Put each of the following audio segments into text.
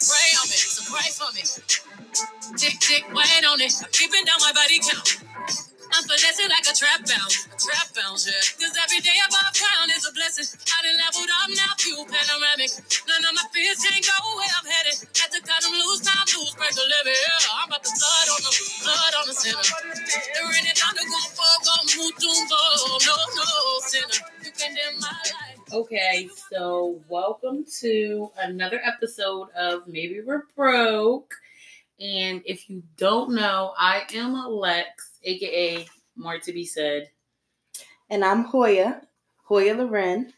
pray on me, so pray for me. Tick, tick, wait on it. I'm keeping down my body count. I'm finessing like a trap bounce, a trap bounce, yeah. Cause every day above ground is a blessing. I done leveled up now, view panoramic. None of my fears can't go where I'm headed. Had to cut them loose, time loose, break a levy, yeah. I'm about to blood on the, blood on the sinner. They're in it, time to go for, go, move, go. No, no, sinner. You condemn my life. Okay, so welcome to another episode of Maybe We're Broke. And if you don't know, I am Lex, aka More to Be Said. And I'm Hoya, Hoya Loren.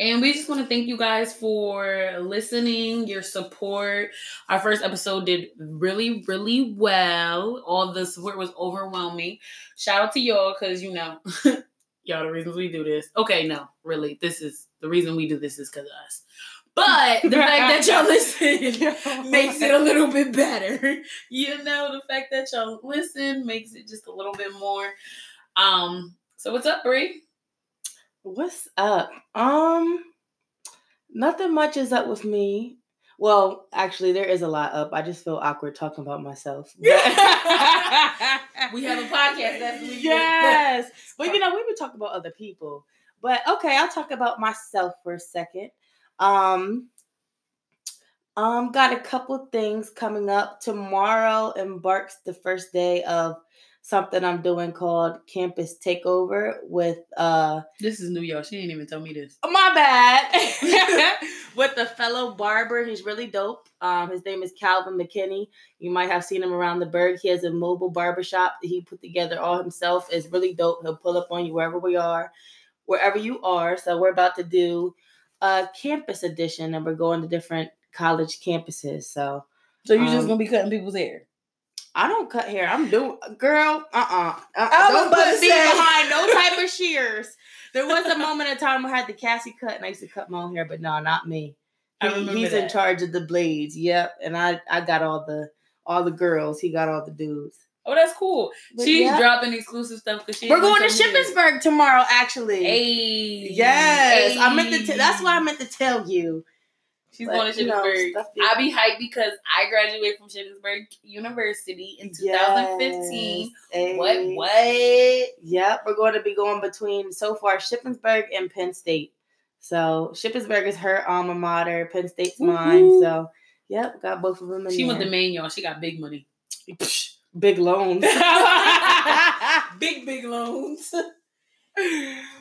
And we just want to thank you guys for listening, your support. Our first episode did really, really well. All the support was overwhelming. Shout out to y'all because you know, y'all the reasons we do this. Okay, no, really, this is the reason we do this is because of us. But the fact that y'all listen makes it a little bit better. You know, the fact that y'all listen makes it just a little bit more. Um, so what's up, Brie? What's up? Um, nothing much is up with me. Well, actually, there is a lot up. I just feel awkward talking about myself. we have a podcast. That's what we do. yes, but you know, we would talk about other people. But okay, I'll talk about myself for a second. Um, um, got a couple things coming up. Tomorrow embarks the first day of something I'm doing called Campus Takeover with uh This is New York. She didn't even tell me this. my bad. with a fellow barber. He's really dope. Um, his name is Calvin McKinney. You might have seen him around the burg. He has a mobile barbershop that he put together all himself. It's really dope. He'll pull up on you wherever we are, wherever you are. So we're about to do a campus edition and we're going to different college campuses. So So you just Um, gonna be cutting people's hair? I don't cut hair. I'm doing girl. Uh uh-uh. uh. I Don't put me behind no type of shears. There was a moment in time I had the Cassie cut and I used to cut my own hair, but no, not me. I He- remember he's in charge of the blades. Yep, and I I got all the all the girls. He got all the dudes. Oh, that's cool. But She's yeah. dropping exclusive stuff because she. We're going to Shippensburg tomorrow. Actually, Hey. yes, I meant to. T- that's why I meant to tell you. She's But, going to you know, Shippensburg. I be hyped because I graduated from Shippensburg University in 2015. Yes, eh. What? hey. What? Yep, we're going to be going between so far Shippensburg and Penn State. So Shippensburg is her alma mater, Penn State's mine. So yep, got both of them in She there. went to Maine, y'all. She got big money. big loans. big, big loans.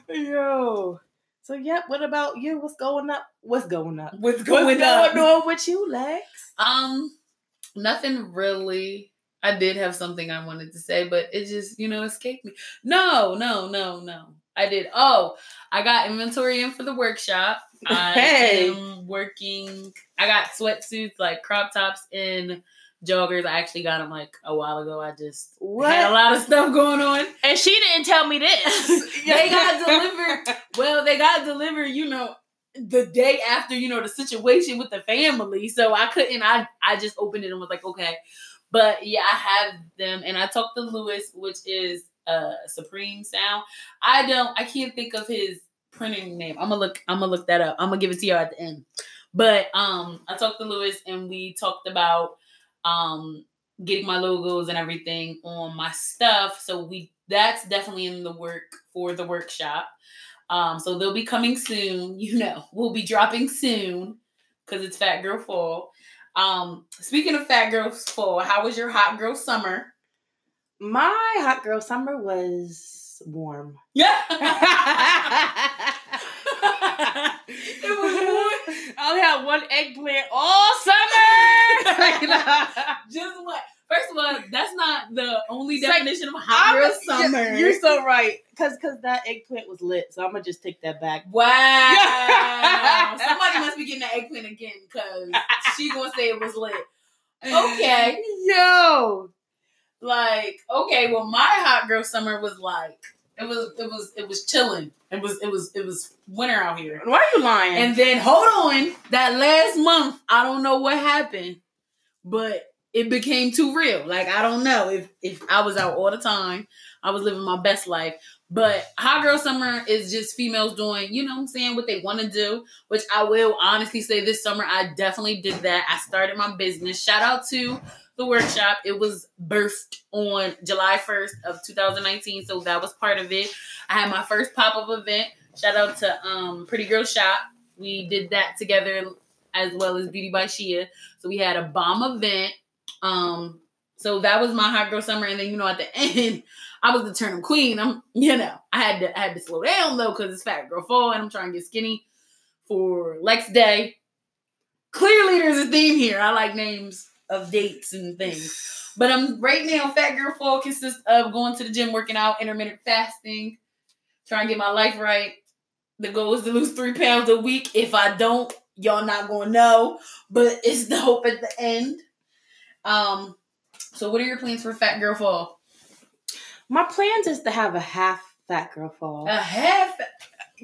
Yo. So yep, what about you? What's going up? What's going up? What's What's going on? going on with you, Lex? Um, nothing really. I did have something I wanted to say, but it just, you know, escaped me. No, no, no, no. I did. Oh, I got inventory in for the workshop. I Hey. am working. I got sweatsuits, like crop tops and joggers. I actually got them like a while ago. I just What? had a lot of stuff going on. And she didn't tell me this. They got delivered. Well, they got delivered, you know, the day after, you know, the situation with the family. So I couldn't, I I just opened it and was like, okay. But yeah, I have them and I talked to Lewis, which is uh Supreme Sound. I don't I can't think of his printing name. I'm gonna look, I'm gonna look that up. I'm gonna give it to y'all at the end. But um I talked to Lewis and we talked about um getting my logos and everything on my stuff. So we that's definitely in the work for the workshop. Um, so they'll be coming soon. You know, we'll be dropping soon because it's Fat Girl Fall. Um, speaking of Fat Girl Fall, how was your hot girl summer? My hot girl summer was warm. Yeah. it was warm. I only had one eggplant all summer. Just what? First of all, that's not the only It's like, definition of hot girl summer. You're so right. Cause cause that eggplant was lit. So I'm gonna just take that back. Wow. Somebody must be getting the eggplant again because she gonna say it was lit. Okay. Yo. Like, okay, well, my hot girl summer was like It was it was it was chilling. It was it was it was winter out here. Why are you lying? And then hold on, that last month, I don't know what happened, but it became too real. Like I don't know if if I was out all the time, I was living my best life. But hot girl summer is just females doing, you know what I'm saying, what they want to do, which I will honestly say this summer I definitely did that. I started my business. Shout out to the workshop. It was birthed on July 1st of 2019, so that was part of it. I had my first pop-up event. Shout out to um Pretty Girl Shop. We did that together as well as Beauty by Shia. So we had a bomb event. Um so that was my hot girl summer and then you know at the end I was the turnip queen. I'm, you know, I had to, I had to slow down though because it's fat girl fall and I'm trying to get skinny for Lex Day. Clearly, there's a theme here. I like names of dates and things, but I'm right now. Fat girl fall consists of going to the gym, working out, intermittent fasting, trying to get my life right. The goal is to lose three pounds a week. If I don't, y'all not gonna know, but it's the hope at the end. Um, so what are your plans for Fat Girl Fall? My plans is to have a half fat girl fall. A half.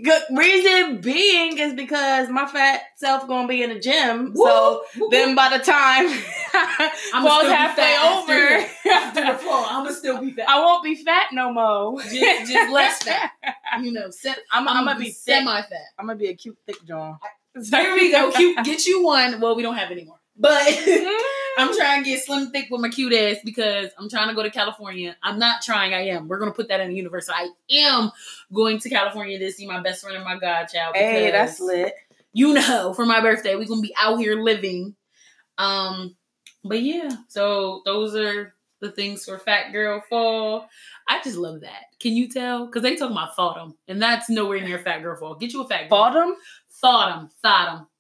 Good reason being is because my fat self gonna be in the gym. so then by the time still be halfway over, after the I'm gonna still be fat. I won't be fat no more. just, just less fat. You know, se- I'm, I'm, I'm gonna be semi-fat. I'm gonna be a cute thick John. There we go. Cute. Get you one. Well, we don't have any more, but I'm trying to get slim thick with my cute ass because I'm trying to go to California. I'm not trying. I am. We're gonna put that in the universe. I am going to California to see my best friend and my godchild. Hey, that's lit. you know, for my birthday. We're gonna be out here living. Um, but yeah, so those are the things for Fat Girl Fall. I just love that. Can you tell? Because they talking about Thoughtum, and that's nowhere near Fat Girl Fall. Get you a fat girl. Bottom? Thoughtum,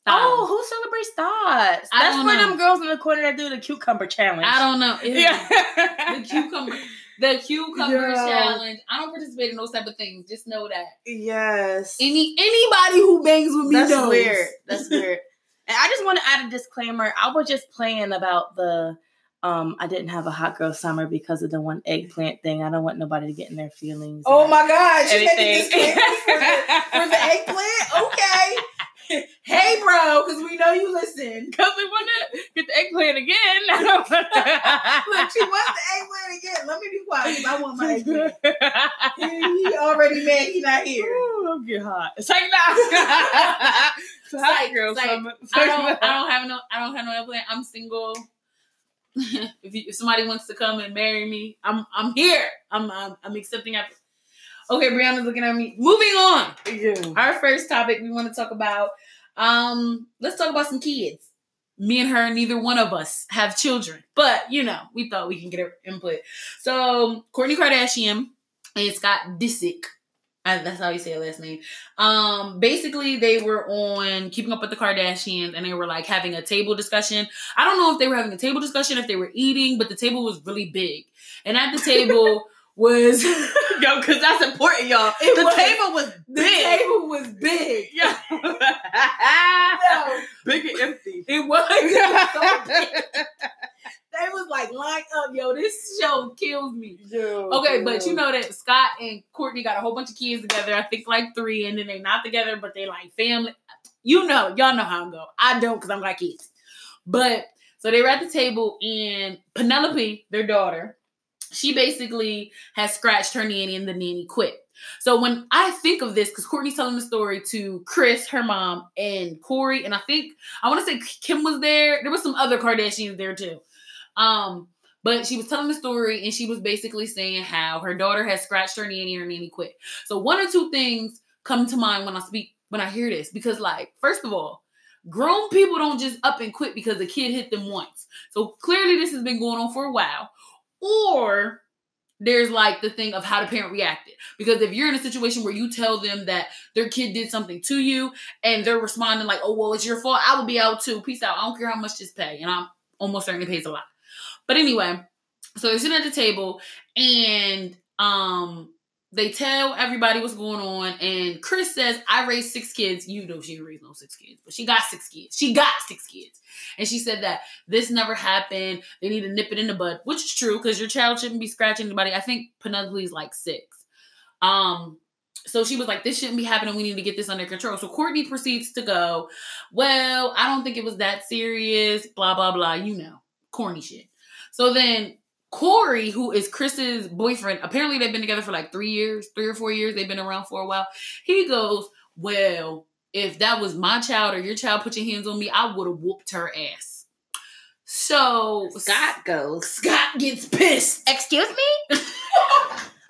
Thoughtum, Oh, who celebrates thoughts? I That's don't know. them girls in the corner that do the cucumber challenge. I don't know. It- Yeah. The cucumber, the cucumber Yeah. challenge. I don't participate in those type of things. Just know that yes. any anybody who bangs with me That's knows. weird. That's weird. And I just want to add a disclaimer. I was just playing about the um I didn't have a hot girl summer because of the one eggplant thing. I don't want nobody to get in their feelings. Oh my God! she making Anything. disclaimers for the, for the eggplant. Okay. hey, bro, because we know you listen. Because we want to get the eggplant again. Look, she wants the eggplant again. Let me be quiet. I want my eggplant. He, he already mad. He not here. Ooh, get hot. It's like that. It's hot girl summer. I don't. I don't have no. I don't have no eggplant. I'm single. if, you, if somebody wants to come and marry me, I'm. I'm here. I'm. I'm, I'm accepting. App- okay, Brianna's looking at me. Moving on. Yeah. Our first topic we want to talk about. Um, let's talk about some kids. Me and her, neither one of us have children, but you know, we thought we can get her input. So Kourtney Kardashian and Scott Disick, uh, that's how you say her last name. Um, basically, they were on Keeping Up with the Kardashians, and they were like having a table discussion. I don't know if they were having a table discussion, if they were eating, but the table was really big, and at the table was Yo, because that's important, y'all. It the was. table was the big. The table was big. Yeah. No, big and empty. It was. It was so big. They was like lined up, yo. This show kills me. Okay, but you know that Scott and Kourtney got a whole bunch of kids together. I think like three, and then they not together, but they like family. You know, y'all know how I go. I don't because I'm like kids. But so they were at the table, and Penelope, their daughter, she basically has scratched her nanny, and the nanny quit. So when I think of this, because Kourtney's telling the story to Kris, her mom, and Corey, and I think I want to say Kim was there. There was some other Kardashians there too. Um, but she was telling the story, and she was basically saying how her daughter has scratched her nanny, and her nanny quit. So one or two things come to mind when I speak when I hear this, because like first of all, grown people don't just up and quit because a kid hit them once. So clearly this has been going on for a while, or there's like the thing of how the parent reacted. Because if you're in a situation where you tell them that their kid did something to you and they're responding like, oh, well, it's your fault, I will be out too. Peace out. I don't care how much this pay. And I'm almost certain it pays a lot. But anyway, so they're sitting at the table and um they tell everybody what's going on. And Kris says, I raised six kids. You know she didn't raise no six kids, but she got six kids. She got six kids. And she said that this never happened. They need to nip it in the bud, which is true because your child shouldn't be scratching anybody. I think Penelope's like six. Um, so she was like, "This shouldn't be happening. We need to get this under control." So Kourtney proceeds to go, "Well, I don't think it was that serious." Blah blah blah. You know, corny shit. So then Corey, who is Kris's boyfriend, apparently they've been together for like three years, three or four years. They've been around for a while. He goes, "Well, if that was my child or your child put your hands on me, I would have whooped her ass." So Scott goes. Scott gets pissed. Excuse me?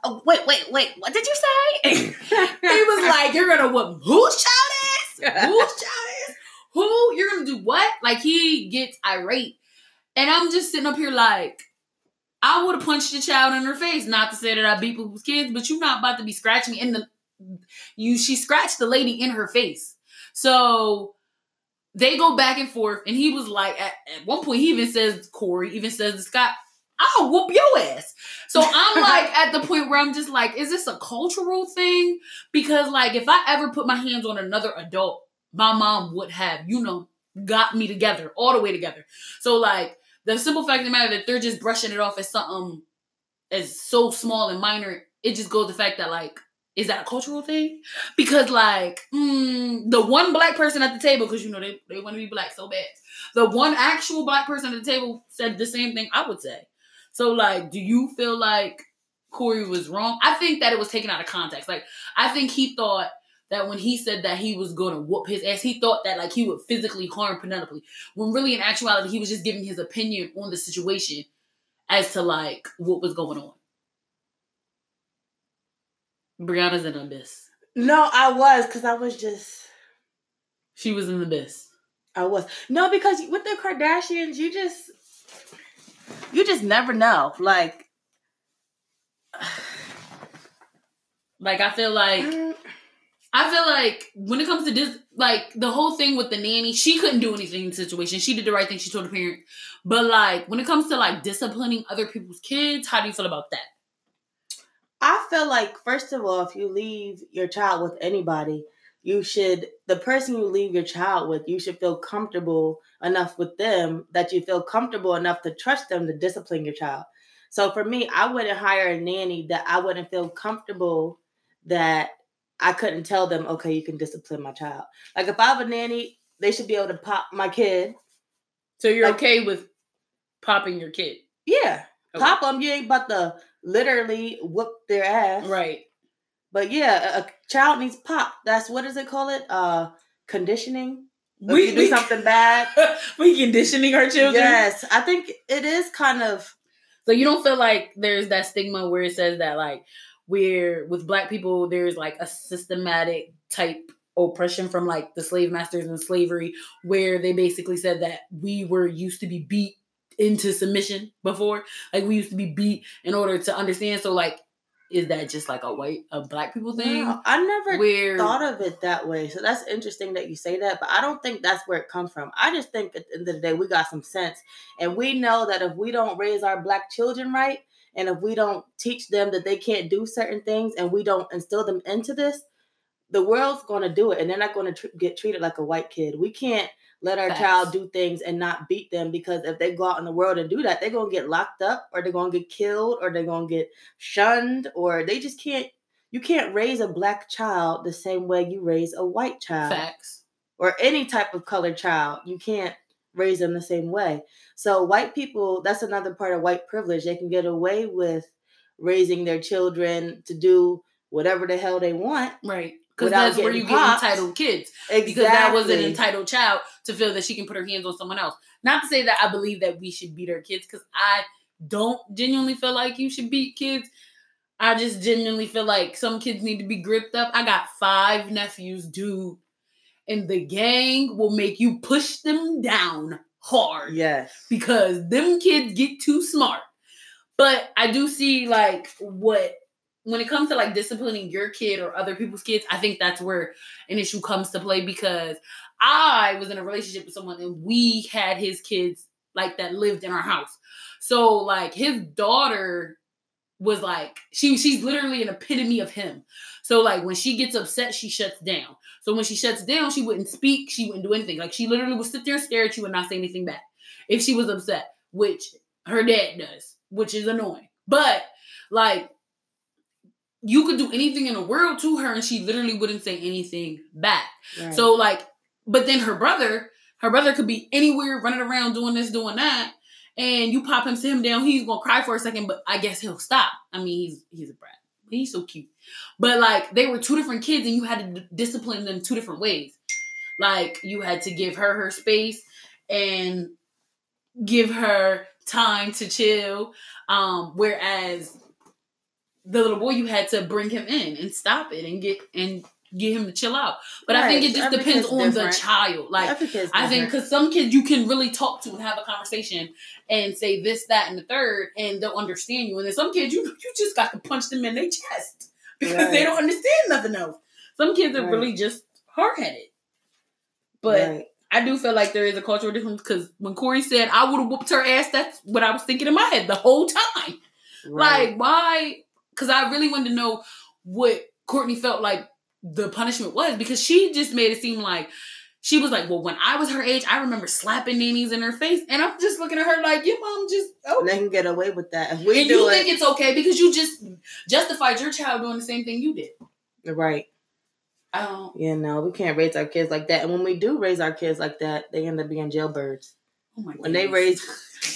oh, wait, wait, wait. What did you say? he was like, "You're gonna whoop whose child is? Whose child is? Who? You're gonna do what?" Like he gets irate, and I'm just sitting up here like, I would have punched the child in her face. Not to say that I beat people's kids, but you're not about to be scratching me in the. You she scratched the lady in her face, so they go back and forth, and he was like, at, at one point, he even says Corey even says to Scott, I'll whoop your ass. So I'm like at the point where I'm just like, is this a cultural thing? Because like if I ever put my hands on another adult, my mom would have, you know, got me together, all the way together. So like the simple fact of the matter that they're just brushing it off as something as so small and minor, it just goes the fact that like, is that a cultural thing? Because like, mm, the one black person at the table, because you know they, they want to be black so bad. The one actual black person at the table said the same thing I would say. So, like, do you feel like Corey was wrong? I think that it was taken out of context. Like, I think he thought that when he said that he was going to whoop his ass, he thought that like he would physically harm Penelope. When really, in actuality, he was just giving his opinion on the situation as to like what was going on. Brianna's in abyss. no, I was, because I was just. She was in the abyss. I was. No, because with the Kardashians, you just. You just never know. Like. Like I feel like mm, I feel like when it comes to this, like the whole thing with the nanny, she couldn't do anything in the situation. She did the right thing. She told the parent. But like when it comes to like disciplining other people's kids, how do you feel about that? I feel like, first of all, if you leave your child with anybody, you should, the person you leave your child with, you should feel comfortable enough with them that you feel comfortable enough to trust them to discipline your child. So for me, I wouldn't hire a nanny that I wouldn't feel comfortable that I couldn't tell them, okay, you can discipline my child. Like if I have a nanny, they should be able to pop my kid. So you're Like- okay with popping your kid, Yeah, Okay. pop them. You ain't about to literally whoop their ass. right? But yeah, a, child needs pop. That's what does it call it? Uh, conditioning. If We do something bad. we conditioning our children. Yes, I think it is kind of. So you don't feel like there's that stigma where it says that like where with black people there's like a systematic type oppression from like the slave masters and slavery where they basically said that we were used to be beat into submission before like we used to be beat in order to understand so like is that just like a white a black people thing Wow, I never where thought of it that way. So that's interesting that you say that, but I don't think that's where it comes from. I just think at the end of the day, we got some sense. And we know that if we don't raise our black children right, and if we don't teach them that they can't do certain things, and we don't instill them into this, the world's going to do it. And they're not going to tr- get treated like a white kid. We can't let our Facts. child do things and not beat them because if they go out in the world and do that, they're going to get locked up or they're going to get killed or they're going to get shunned or they just can't you can't raise a black child the same way you raise a white child facts or any type of colored child. You can't raise them the same way. So white people, that's another part of white privilege. They can get away with raising their children to do whatever the hell they want. right because that's where you get entitled kids Exactly. because that was an entitled child to feel that she can put her hands on someone else. Not to say that I believe that we should beat our kids, because I don't genuinely feel like you should beat kids. I just genuinely feel like some kids need to be gripped up. I got five nephews, dude, and the gang will make you push them down hard Yes. because them kids get too smart. But I do see like what when it comes to like disciplining your kid or other people's kids, I think that's where an issue comes to play because I was in a relationship with someone and we had his kids like that lived in our house. So like his daughter was like she she's literally an epitome of him. So like when she gets upset, she shuts down. So when she shuts down, she wouldn't speak, she wouldn't do anything. Like she literally would sit there and stare at you and not say anything back if she was upset, which her dad does, which is annoying. But like you could do anything in the world to her and she literally wouldn't say anything back. Right. So like, but then her brother, her brother could be anywhere running around doing this, doing that, and you pop him, sit him down, he's gonna cry for a second, but I guess he'll stop. I mean, he's he's a brat. He's so cute. But like they were two different kids and you had to d- discipline them two different ways. Like you had to give her her space and give her time to chill. Um, whereas the little boy, you had to bring him in and stop it and get and get him to chill out. But I think it just Every depends on different. the child. Like I think because some kids you can really talk to and have a conversation and say this, that, and the third, and they'll understand you. And then some kids you you just got to punch them in their chest because they don't understand nothing else. Some kids are Right. really just hard headed. But Right. I do feel like there is a cultural difference because when Corey said I would have whooped her ass, that's what I was thinking in my head the whole time. Right. Like, why? Because I really wanted to know what Kourtney felt like the punishment was because she just made it seem like she was like, well, when I was her age, I remember slapping nannies in her face, and I'm just looking at her like, your mom just oh. they can get away with that. If we And do you it, think it's okay because you just justified your child doing the same thing you did. right. I don't. You know, we can't raise our kids like that. And when we do raise our kids like that, they end up being jailbirds. Oh my god. When they raise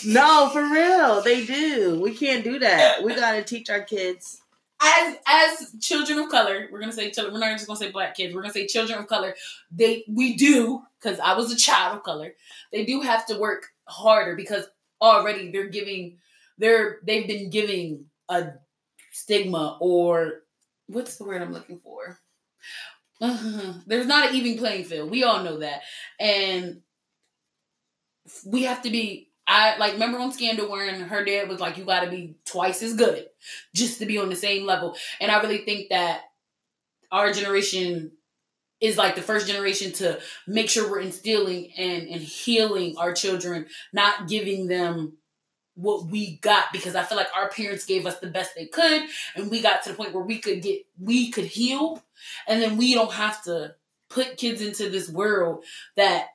No, for real. They do. We can't do that. We gotta teach our kids. As as children of color, we're gonna say children. We're not just gonna say black kids. We're gonna say children of color. They we do because I was a child of color. They do have to work harder because already they're giving they're they've been giving a stigma or what's the word I'm looking for. There's not an even playing field. We all know that, and we have to be. I like remember on Scandal when her dad was like, "You got to be twice as good just to be on the same level." And I really think that our generation is like the first generation to make sure we're instilling and and healing our children, not giving them what we got because I feel like our parents gave us the best they could and we got to the point where we could get we could heal and then we don't have to put kids into this world that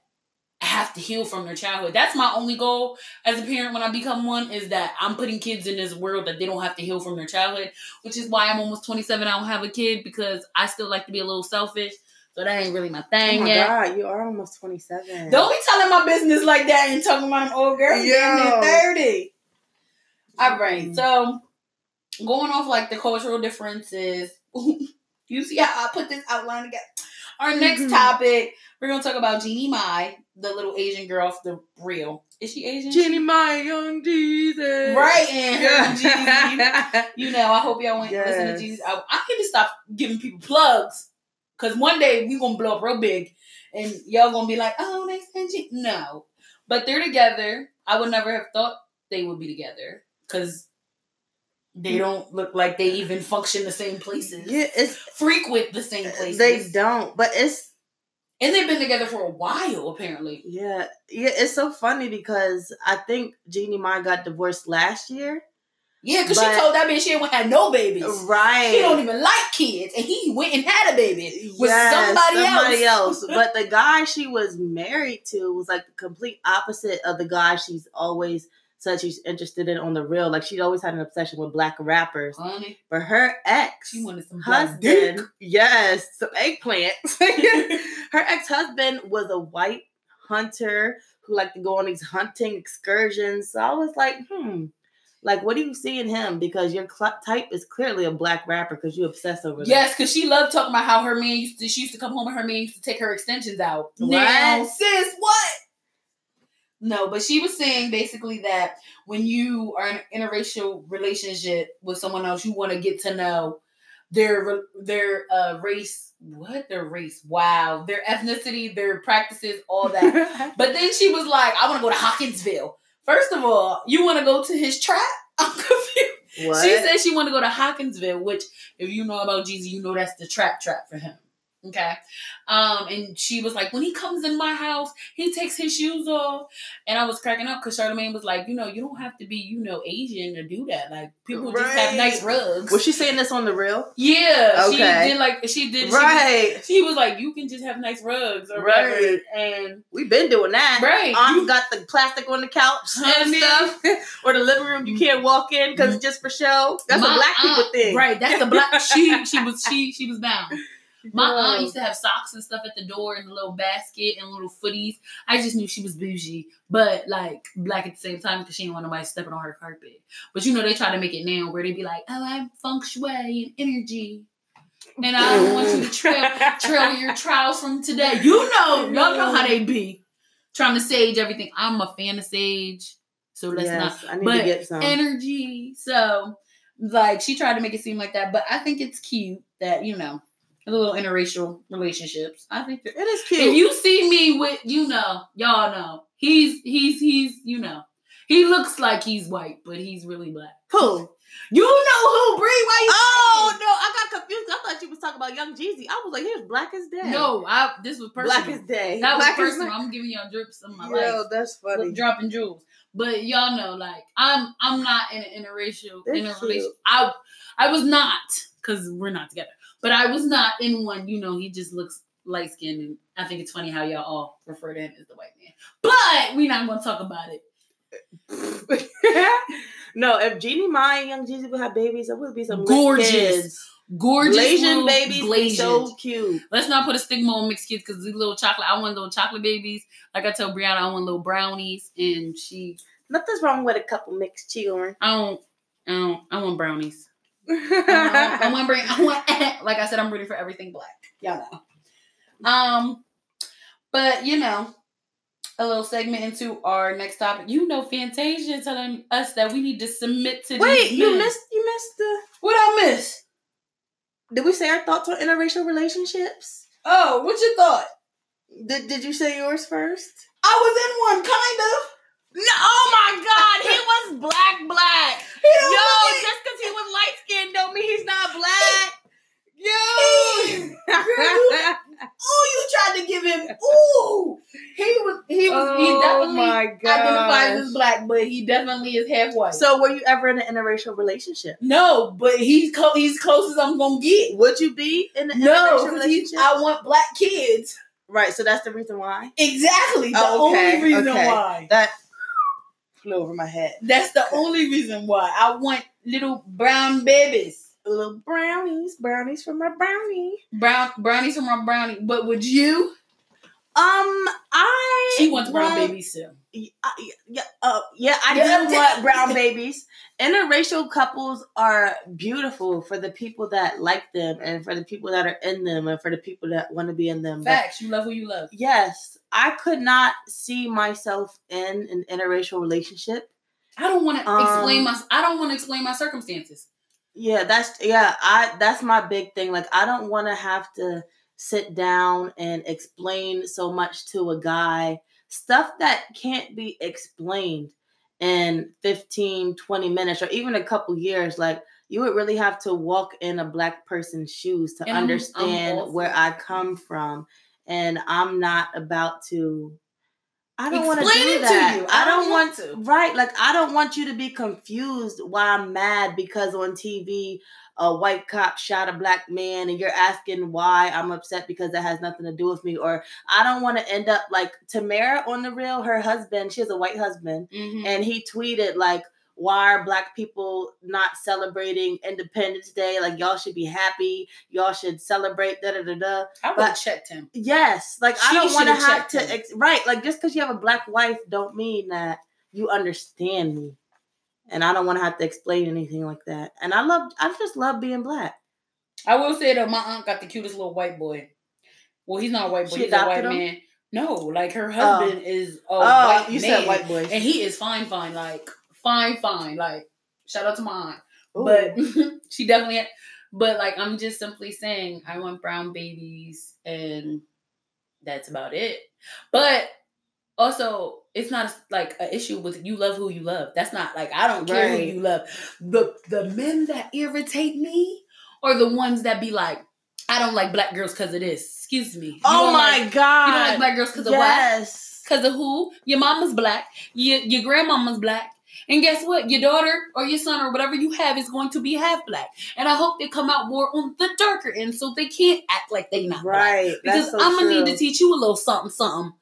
have to heal from their childhood. That's my only goal as a parent when I become one is that I'm putting kids in this world that they don't have to heal from their childhood, which is why I'm almost 27. I don't have a kid because I still like to be a little selfish. So that ain't really my Oh thing my yet. god, you are almost 27. Don't be telling my business like that and talking about an old Yo. getting 30. All right, Mm. so going off like the cultural differences, you see how I put this outline together. Our next Mhm. topic, we're gonna talk about Jeannie Mai, the little Asian girl off the real. Is she Asian? Jeannie Mai, Young Jeezy. Right, and Yeah. You know, I hope y'all went listen to Jesus. I, I need to stop giving people plugs because one day we gonna blow up real big, and y'all gonna be like, "Oh, they said G-. no," but they're together. I would never have thought they would be together because they mm. don't look like they even function the same places, yeah, it's frequent the same uh, places. they don't, but it's and they've been together for a while apparently. yeah, yeah, it's so funny because I think Jeannie Mai got divorced last year. Yeah, because she told that bitch she ain't had no babies. Right. She don't even like kids, and he went and had a baby with Yes, somebody, else. else. But the guy she was married to was like the complete opposite of the guy she's always said she's interested in on the real. Like she always had an obsession with black rappers. Honey, But her ex she wanted some husband, yes, some eggplants. her ex husband was a white hunter who liked to go on these hunting excursions. So I was like, hmm. Like, what do you see in him? Because your cl- type is clearly a black rapper because you obsess over. Yes, because she loved talking about how her man used to. She used to come home and her man used to take her extensions out. What? Now, sis, what? No, but she was saying basically that when you are in an interracial relationship with someone else, you want to get to know their their uh, race, what their race, wow, their ethnicity, their practices, all that. But then she was like, I want to go to Hawkinsville. First of all, you want to go to his trap? I'm confused. what? She said she wanted to go to Hawkinsville, which, if you know about Jeezy, you know that's the trap trap for him. Okay. Um, and she was like, when he comes in my house, he takes his shoes off. And I was cracking up because Charlamagne was like, you know, you don't have to be, you know, Asian to do that. Like people just have nice rugs. Was she saying this on the real? yeah. She Okay. did like she did Right. She, was like, you can just have nice rugs or whatever. And We've been doing that. Right. Aunt You- got the plastic on the couch and stuff, or the living room you can't walk in because it's just for show. That's My a black people thing, Right. That's the black she she was she she was down. My Yeah. aunt used to have socks and stuff at the door in a little basket and little footies. I just knew she was bougie, but like black at the same time because she didn't want nobody stepping on her carpet. But you know, they try to make it now where they be like, oh, I'm feng shui and energy. And I don't want you to trail, trail your trials from today. You know, y'all know how they be. Trying to sage everything. I'm a fan of sage. So let's not I need but to get some. energy. So, like, she tried to make it seem like that, but I think it's cute that you know, a little interracial relationships. I think that it is cute. if you see me with, you know, y'all know he's he's he's you know, he looks like he's white, but he's really black. Who? You know who, Bree? Why you? Oh no, I got confused. I thought you was talking about Young Jeezy. I was like, he was black as day. no, I this was personal. black as day. that was black as personal. I'm giving y'all drips of my Yo, life. that's funny. dropping jewels. But y'all know, like I'm, I'm not in an interracial They're in a cute. I, I was not because we're not together. But I was not in one. You know, he just looks light skinned, and I think it's funny how y'all all refer to him as the white man. But we're not gonna talk about it. no, if Jeannie Mai and Young Jeezy would have babies, it would be some Gorgeous. kids. Gorgeous Blasian babies, Blasian. so cute. Let's not put a stigma on mixed kids because these little chocolate. I want little chocolate babies. Like I tell Brianna, I want little brownies, and she, Nothing's wrong with a couple mixed children. I don't, I don't, I want brownies. I want, I want bring. I want. Like I said, I'm rooting for everything black. Y'all know. Um, but you know, a little segment into our next topic. You know, Fantasia telling us that we need to submit to. Wait, you men. missed you missed the what I miss? Did we say our thoughts on interracial relationships? Oh, what you thought? Did did you say yours first? I was in one, kind of. No, oh my god, he was black black. Yo, like- just because he was light skinned don't mean he's not black. Yo. Ooh, you tried to give him. Ooh, he was. He was. he Oh definitely my identifies as black, but he definitely is half white. So, were you ever in an interracial relationship? no, but he's co- he's close as I'm gonna get. Would you be in an No, interracial relationship? I want black kids. right. So that's the reason why. Exactly. The Oh, okay, only reason okay. why. That flew over my head. That's the only reason why. I want little brown babies. Little brownies, brownies for my brownie. Brown brownies for my brownie. But would you? Um, I She wants brown babies too. Yeah, yeah, uh, yeah, I Yeah, do want brown babies. Interracial couples are beautiful for the people that like them, and for the people that are in them, and for the people that want to be in them. But Facts. You love who you love. yes, I could not see myself in an interracial relationship. I don't want to Um, explain my. I don't want to explain my circumstances. Yeah, that's yeah, I that's my big thing. Like I don't want to have to sit down and explain so much to a guy stuff that can't be explained in 15 20 minutes or even a couple years like you would really have to walk in a black person's shoes to And understand where. I come from and I'm not about to I don't want to Explain do it to you. I, I don't don't want want to. Right, like I don't want you to be confused why I'm mad because on TV a white cop shot a black man and you're asking why I'm upset because that has nothing to do with me or I don't want to end up like Tamera on the real her husband she has a white husband Mm-hmm. and he tweeted like why are black people not celebrating Independence Day like y'all should be happy y'all should celebrate da da da da I would but- checked him. Yes, like I don't want to should've to ex- right. Like just because you have a black wife, don't mean that you understand me, and I don't want to have to explain anything like that. And I love, I just love being black. I will say though, my aunt got the cutest little white boy. Well, he's not a white boy. She he's a white him? man. No, like her oh. husband is a Oh, white you man, said white boy, and he is fine, fine, like fine, fine. Like shout out to my aunt, Ooh. but she definitely. Had, but like I'm just simply saying, I want brown babies, and that's about it. But also, it's not like an issue with you love who you love. That's not like I don't care Right. who you love. The the men that irritate me are the ones that be like, I don't like black girls because of this. Excuse me. You Oh my like- god. You don't like black girls because of what? yes. Because of who? Your mama's black. Your your grandmama's black. And guess what? Your daughter or your son or whatever you have is going to be half black. And I hope they come out more on the darker end so they can't act like they not black. Right. Because so I'm gonna need to teach you a little something, something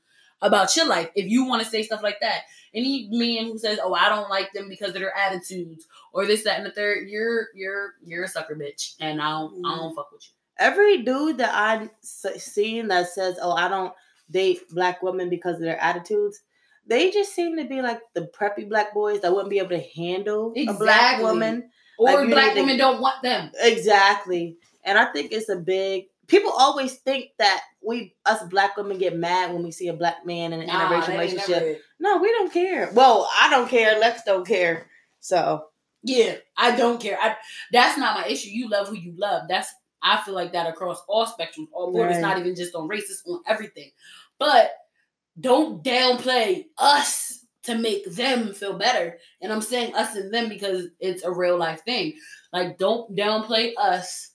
about your life if you want to say stuff like that. Any man who says, "Oh, I don't like them because of their attitudes or this, that, and the third, you're you're you're a sucker bitch, and I don't I don't mm-hmm. fuck with you. Every dude that I've seen that says, "Oh, I don't date black women because of their attitudes," they just seem to be like the preppy black boys that wouldn't be able to handle a black Exactly. woman. Or Like, black to- women don't want them. Exactly. And I think it's a big. People always think that we, us black women, get mad when we see a black man in an Nah, interracial relationship. No, we don't care. Well, I don't care. Lex don't care. So Yeah, I don't care. I that's not my issue. You love who you love. That's I feel like that across all spectrums, all board. It's Right. not even just on race, it's on everything. But don't downplay us to make them feel better. And I'm saying us and them because it's a real life thing. Like don't downplay us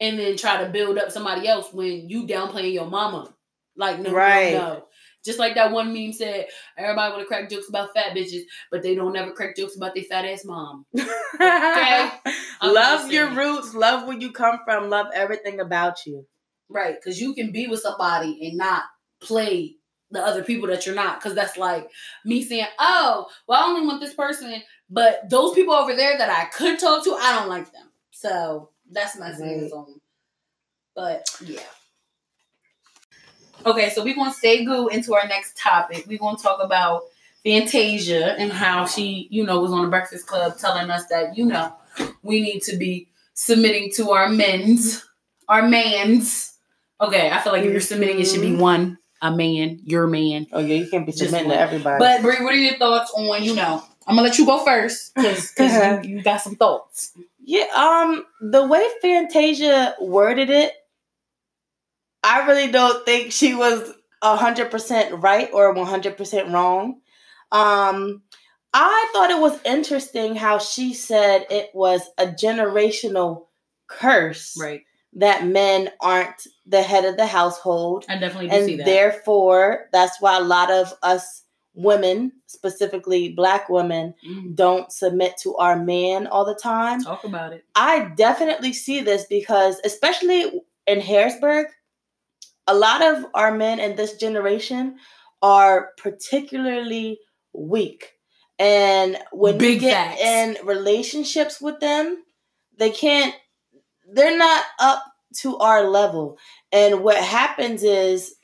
and then try to build up somebody else when you downplaying your mama. Like no, Right. no, no. Just like that one meme said, everybody want to crack jokes about fat bitches, but they don't ever crack jokes about their fat ass mom. I'm love your roots. Love where you come from. Love everything about you. Right, because you can be with somebody and not play the other people that you're not. Because that's like me saying, oh, well, I only want this person, but those people over there that I could talk to, I don't like them. So that's my Right. stance on. But yeah. Okay, so we're gonna segue into our next topic. We're gonna talk about Fantasia and how she, you know, was on the Breakfast Club telling us that, you know, we need to be submitting to our men's, our mans. Okay, I feel like if you're submitting, it should be mm-hmm. one, a man, your man. Oh yeah, you can't be submitting one. to everybody. But Brie, what are your thoughts on, you know, I'm gonna let you go first because you, you got some thoughts. Yeah, um, the way Fantasia worded it, I really don't think she was hundred percent right or one hundred percent wrong. Um, I thought it was interesting how she said it was a generational curse Right. that men aren't the head of the household, I definitely do see and that. therefore that's why a lot of us women, specifically black women, Mhm. don't submit to our man all the time. Talk about it. I definitely see this because, especially in Harrisburg, a lot of our men in this generation are particularly weak. And when Big you get facts. in relationships with them, they can't, they're not up to our level. And what happens is,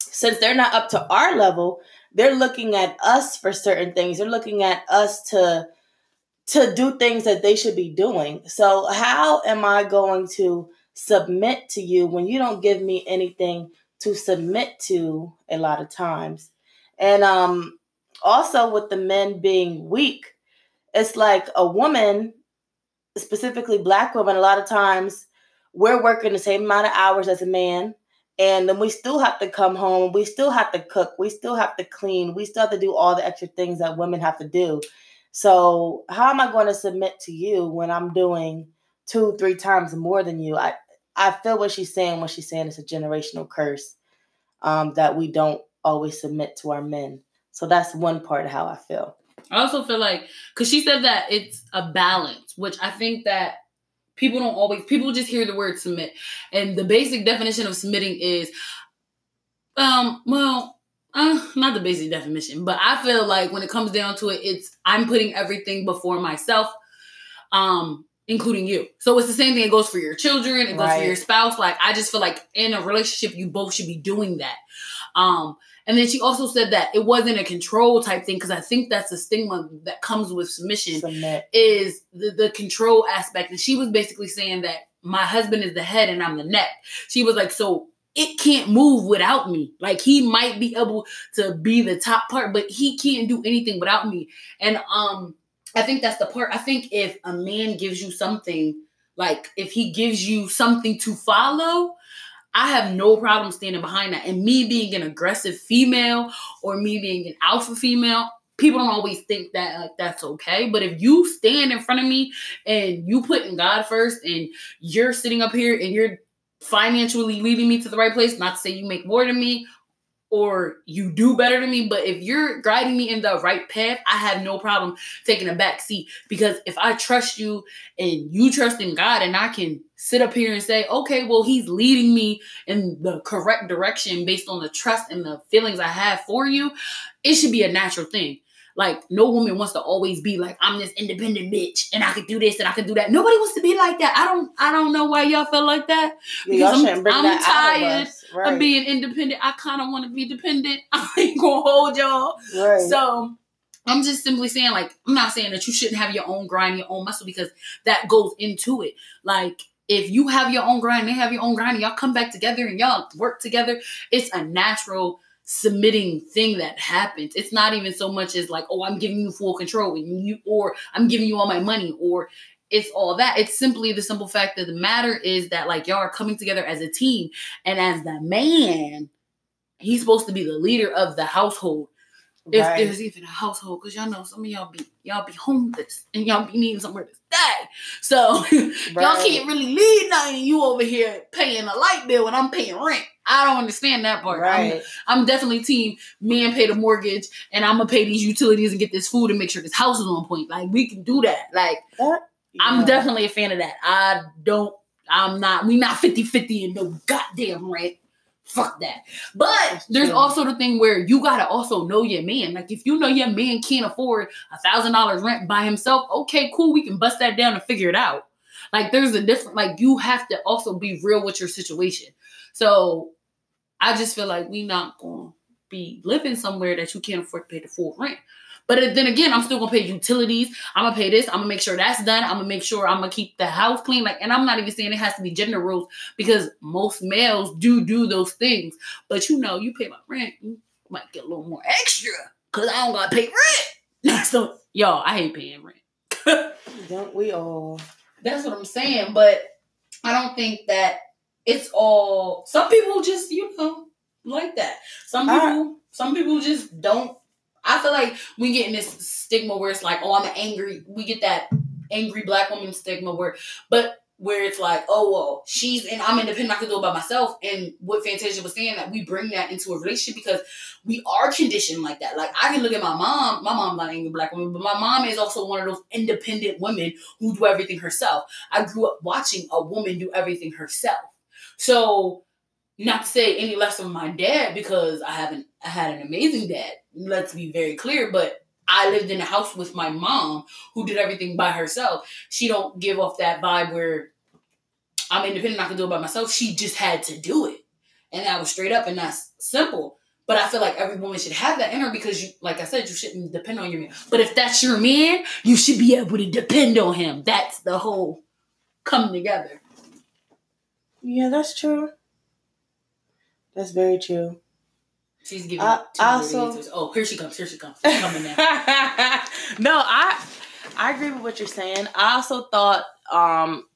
since they're not up to our level, they're looking at us for certain things. They're looking at us to to do things that they should be doing. So how am I going to submit to you when you don't give me anything to submit to a lot of times? And um also with the men being weak, it's like a woman, specifically black women, a lot of times we're working the same amount of hours as a man. And then we still have to come home. We still have to cook. We still have to clean. We still have to do all the extra things that women have to do. So how am I going to submit to you when I'm doing two, three times more than you? I I feel what she's saying when she's saying it's a generational curse um, that we don't always submit to our men. So that's one part of how I feel. I also feel like because she said that it's a balance, which I think that people don't always people just hear the word submit, and the basic definition of submitting is, um, well, uh, not the basic definition, but I feel like when it comes down to it, it's I'm putting everything before myself, um, including you. So it's the same thing. It goes for your children. It goes Right. for your spouse. Like I just feel like in a relationship, you both should be doing that. Um, and then she also said that it wasn't a control type thing because I think that's the stigma that comes with submission Submit. is the, the control aspect. And she was basically saying that my husband is the head and I'm the neck. She was like, so it can't move without me. Like he might be able to be the top part, but he can't do anything without me. And um, I think that's the part. I think if a man gives you something, like if he gives you something to follow, I have no problem standing behind that. And me being an aggressive female or me being an alpha female, people don't always think that like that's okay. But if you stand in front of me and you putting God first and you're sitting up here and you're financially leading me to the right place, not to say you make more than me or you do better than me, but if you're guiding me in the right path, I have no problem taking a back seat because if I trust you and you trust in God and I can sit up here and say, okay, well, he's leading me in the correct direction based on the trust and the feelings I have for you, it should be a natural thing. Like no woman wants to always be like I'm this independent bitch and I can do this and I can do that. Nobody wants to be like that. I don't I don't know why y'all feel like that because I'm, I'm tired of, right. of, being independent. I kind of want to be dependent. I ain't gonna hold y'all. Right. So I'm just simply saying like I'm not saying that you shouldn't have your own grind, your own muscle because that goes into it. Like if you have your own grind, they have your own grind, and y'all come back together and y'all work together, it's a natural submitting thing that happens. It's not even so much as like, oh, I'm giving you full control and you or I'm giving you all my money or it's all that. It's simply the simple fact that the matter is that like y'all are coming together as a team and as the man, he's supposed to be the leader of the household. If right. there's even a household, because y'all know some of y'all be y'all be homeless and y'all be needing somewhere to stay. So right. y'all can't really lead nothing. You over here paying a light bill and I'm paying rent. I don't understand that part. Right. I'm, I'm definitely team man pay the mortgage and I'm gonna pay these utilities and get this food and make sure this house is on point. Like we can do that. Like that, yeah. I'm definitely a fan of that. I don't I'm not we not 50-50 in no goddamn rent. Fuck that. But there's also the thing where you gotta also know your man. Like if you know your man can't afford a thousand dollars rent by himself, okay, cool, we can bust that down and figure it out. Like there's a different like you have to also be real with your situation. So I just feel like we not gonna be living somewhere that you can't afford to pay the full rent. But then again, I'm still gonna pay utilities. I'm gonna pay this. I'm gonna make sure that's done. I'm gonna make sure I'm gonna keep the house clean. Like, and I'm not even saying it has to be gender roles because most males do do those things. But you know, you pay my rent, you might get a little more extra because I don't gotta pay rent. so, y'all, I hate paying rent. don't we all? That's what I'm saying. But I don't think that it's all some people just you know like that. Some people some people just don't. I feel like we get in this stigma where it's like, oh, I'm angry. We get that angry black woman stigma where, but where it's like, oh well, she's and I'm independent, I can do it by myself. And what Fantasia was saying that we bring that into a relationship because we are conditioned like that. Like I can look at my mom, my mom's not an angry black woman, but my mom is also one of those independent women who do everything herself. I grew up watching a woman do everything herself. So, not to say any less of my dad because I haven't I had an amazing dad. Let's be very clear, but I lived in a house with my mom who did everything by herself. She don't give off that vibe where I'm independent, I can do it by myself. She just had to do it. And that was straight up and that's simple. But I feel like every woman should have that in her because you like I said, you shouldn't depend on your man. But if that's your man, you should be able to depend on him. That's the whole come together. Yeah, that's true. That's very true. She's giving two also, answers. Oh, here she comes. Here she comes. She's coming now. no, I I agree with what you're saying. I also thought, um,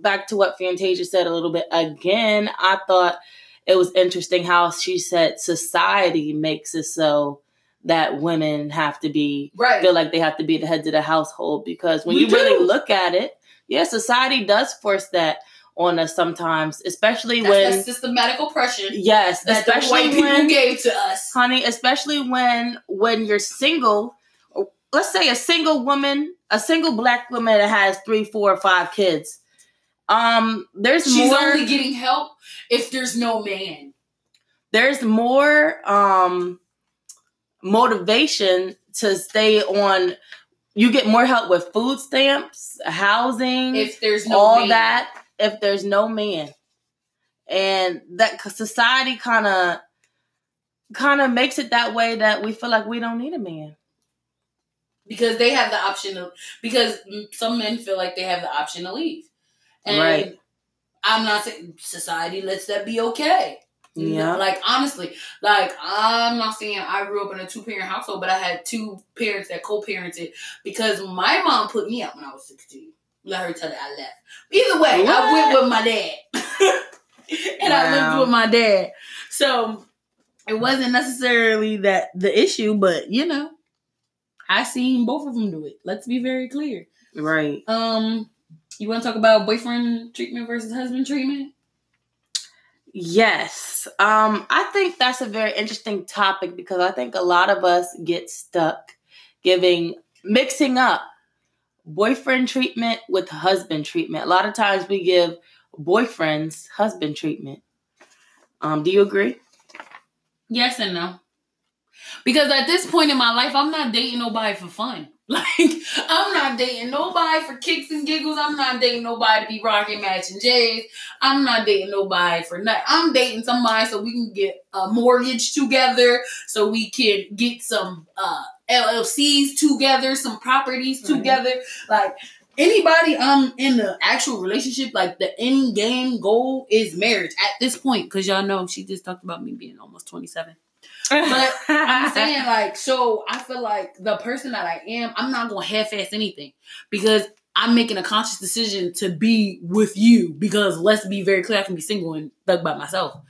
back to what Fantasia said a little bit again. I thought it was interesting how she said society makes it so that women have to be right. feel like they have to be the heads of the household because when we you do. really look at it, yeah, society does force that on us sometimes, especially That's when that systematic oppression. Yes, especially when people gave to us, honey. Especially when when you're single. Let's say a single woman, a single black woman that has three, four, or five kids. Um, there's she's more, only getting help if there's no man. There's more um motivation to stay on you get more help with food stamps, housing, if there's no all man. that if there's no man. And that society kind of kind of makes it that way that we feel like we don't need a man. Because they have the option of because some men feel like they have the option to leave. And right. I'm not saying society lets that be okay. Yeah. Like honestly, like I'm not saying I grew up in a two parent household, but I had two parents that co parented because my mom put me out when I was 16 let her tell you I left. Either way, what? I went with my dad. and wow. I lived with my dad. So it wasn't necessarily that the issue, but you know, I seen both of them do it. Let's be very clear. Right. Um, you want to talk about boyfriend treatment versus husband treatment? Yes. Um, I think that's a very interesting topic because I think a lot of us get stuck giving mixing up boyfriend treatment with husband treatment. A lot of times we give boyfriends husband treatment. Um, do you agree? Yes and no. Because at this point in my life, I'm not dating nobody for fun. Like, I'm not dating nobody for kicks and giggles. I'm not dating nobody to be rocking matching J's. I'm not dating nobody for nothing. I'm dating somebody so we can get a mortgage together, so we can get some uh, LLCs together, some properties Mhm. together. Like, anybody um in the actual relationship, like the end game goal is marriage at this point. Because y'all know she just talked about me being almost 27. But I'm saying like, so I feel like the person that I am, I'm not gonna half-ass anything because I'm making a conscious decision to be with you. Because let's be very clear, I can be single and thug by myself.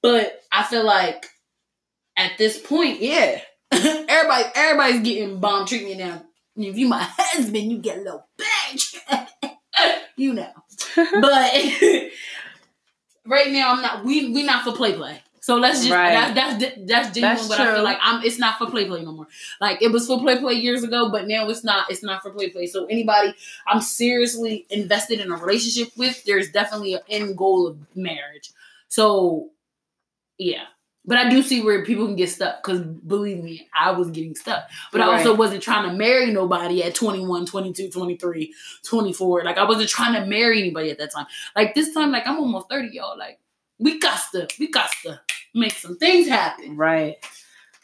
But I feel like at this point, yeah, everybody, everybody's getting bomb treatment now. If you my husband, you get a little bitch. you know. But right now, I'm not. We we not for play play. So let's just Right. that's that's that's genuine. That's but I feel like I'm. It's not for play play no more. Like it was for play play years ago, but now it's not. It's not for play play. So anybody I'm seriously invested in a relationship with, there's definitely an end goal of marriage. So yeah. But I do see where people can get stuck because believe me, I was getting stuck. But I also wasn't trying to marry nobody at 21, 22, 23, 24. Like I wasn't trying to marry anybody at that time. Like this time, like I'm almost 30, y'all. Like we got to, we got to make some things happen. Right.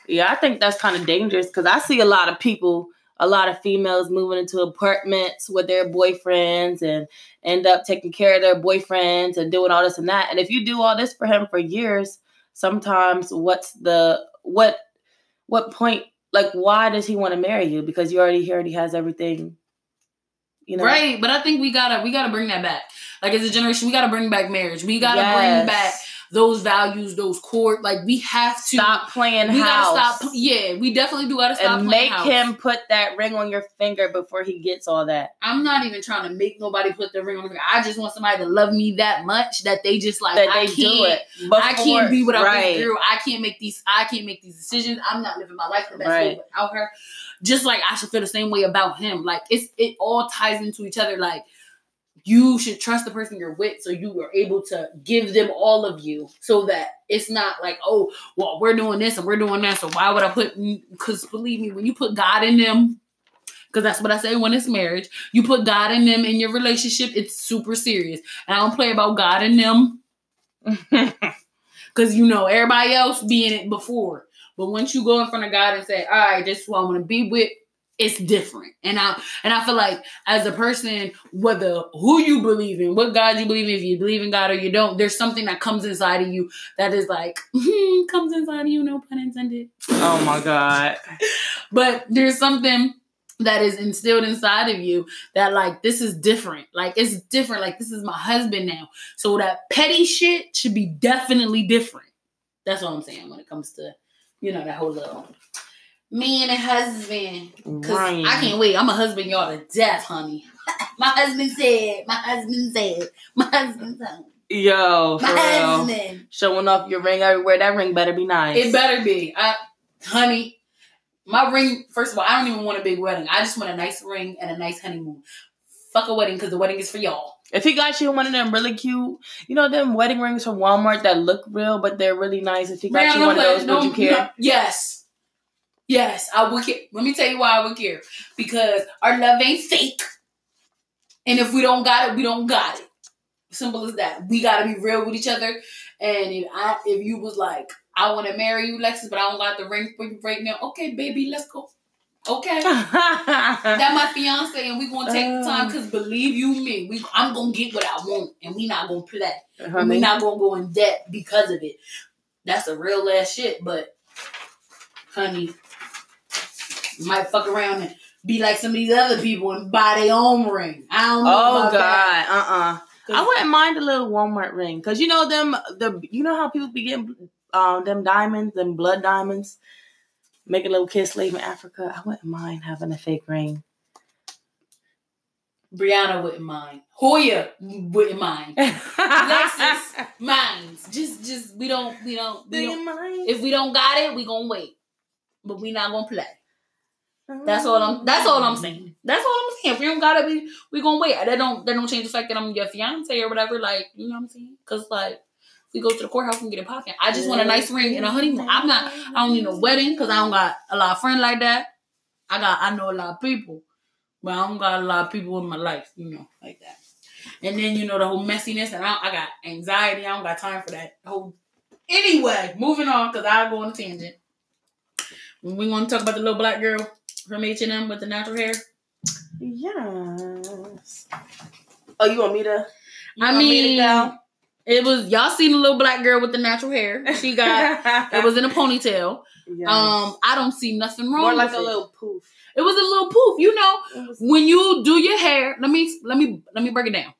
Yeah, I think that's kind of dangerous because I see a lot of people, a lot of females moving into apartments with their boyfriends and end up taking care of their boyfriends and doing all this and that. And if you do all this for him for years, sometimes what's the what what point like why does he want to marry you? Because you already he already has everything. You know? Right. But I think we gotta we gotta bring that back. Like as a generation, we gotta bring back marriage. We gotta Yes. bring back those values, those core like we have to Stop playing we house. gotta stop yeah, we definitely do gotta stop and playing make house. him put that ring on your finger before he gets all that. I'm not even trying to make nobody put their ring on the finger. I just want somebody to love me that much that they just like that I they can't, do it. I can't be without right. this girl. I can't make these. I can't make these decisions. I'm not living my life the best way without her. Just like I should feel the same way about him. Like it's it all ties into each other. Like you should trust the person you're with, so you are able to give them all of you, so that it's not like oh well we're doing this and we're doing that. So why would I put? Because believe me, when you put God in them. Because that's what I say when it's marriage. You put God in them in your relationship, it's super serious. And I don't play about God in them because you know everybody else being it before. But once you go in front of God and say, "All right, this is who I want to be with," it's different. And I and I feel like as a person, whether who you believe in, what God you believe in, if you believe in God or you don't, there's something that comes inside of you that is like comes inside of you. No pun intended. oh my god. But there's something that is instilled inside of you that like this is different. Like it's different. Like this is my husband now. So that petty shit should be definitely different. That's what I'm saying when it comes to, you know, that whole little me and a husband. Cause. I can't wait. I'm a husband y'all to death, honey. my husband said, my husband said, my husband said, Yo, my real. husband. Showing off your ring everywhere. That ring better be nice. It better be. I, honey, my ring, first of all, I don't even want a big wedding. I just want a nice ring and a nice honeymoon. Fuck a wedding because the wedding is for y'all. if he got you one of them really cute, you know them wedding rings from Walmart that look real but they're really nice. If he got Man, you one of those, No, would you care? no, yes. Yes, I would care. Let me tell you why I would care. Because our love ain't fake. And if we don't got it, we don't got it. Simple as that. We gotta be real with each other. And if I if you was like, I wanna marry you, Lexus, but I don't got the ring for you right now. Okay, baby, let's go. Okay. that my fiance and we gonna take the time um. because believe you me, we I'm gonna get what I want and we not gonna play. And we not gonna go in debt because of it. That's a real ass shit, but honey, you might fuck around and be like some of these other people and buy their own ring. I don't know. Oh God, that. uh uh I wouldn't mind a little Walmart ring because you know them the you know how people be getting um them diamonds them blood diamonds. make a little kids live in Africa. I wouldn't mind having a fake ring. Brianna wouldn't mind. Hoya wouldn't mind. Alexis minds. Just, just we don't, we don't. We don't if we don't got it, we gonna wait. But we not gonna play. That's all I'm. That's all I'm saying. That's all I'm saying. If we don't got it, we gonna wait. That don't that don't change the fact that I'm your fiance or whatever. Like you know what I'm saying? Because like we go to the courthouse and get it popping, I just want a nice ring and a honeymoon. I'm not. I don't need a wedding because I don't got a lot of friends like that. I got. I know a lot of people, but I don't got a lot of people in my life. You know, like that. And then you know the whole messiness, and I, I got anxiety. I don't got time for that whole. Anyway, moving on because I go on a tangent. We to talk about the little black girl from H and M with the natural hair. Yes. Oh, you want me to? I me mean, go? it was y'all seen the little black girl with the natural hair. She got it was in a ponytail. Yes. Um, I don't see nothing wrong. more like with a it. little poof. It was a little poof. You know, was- when you do your hair, let me let me let me break it down.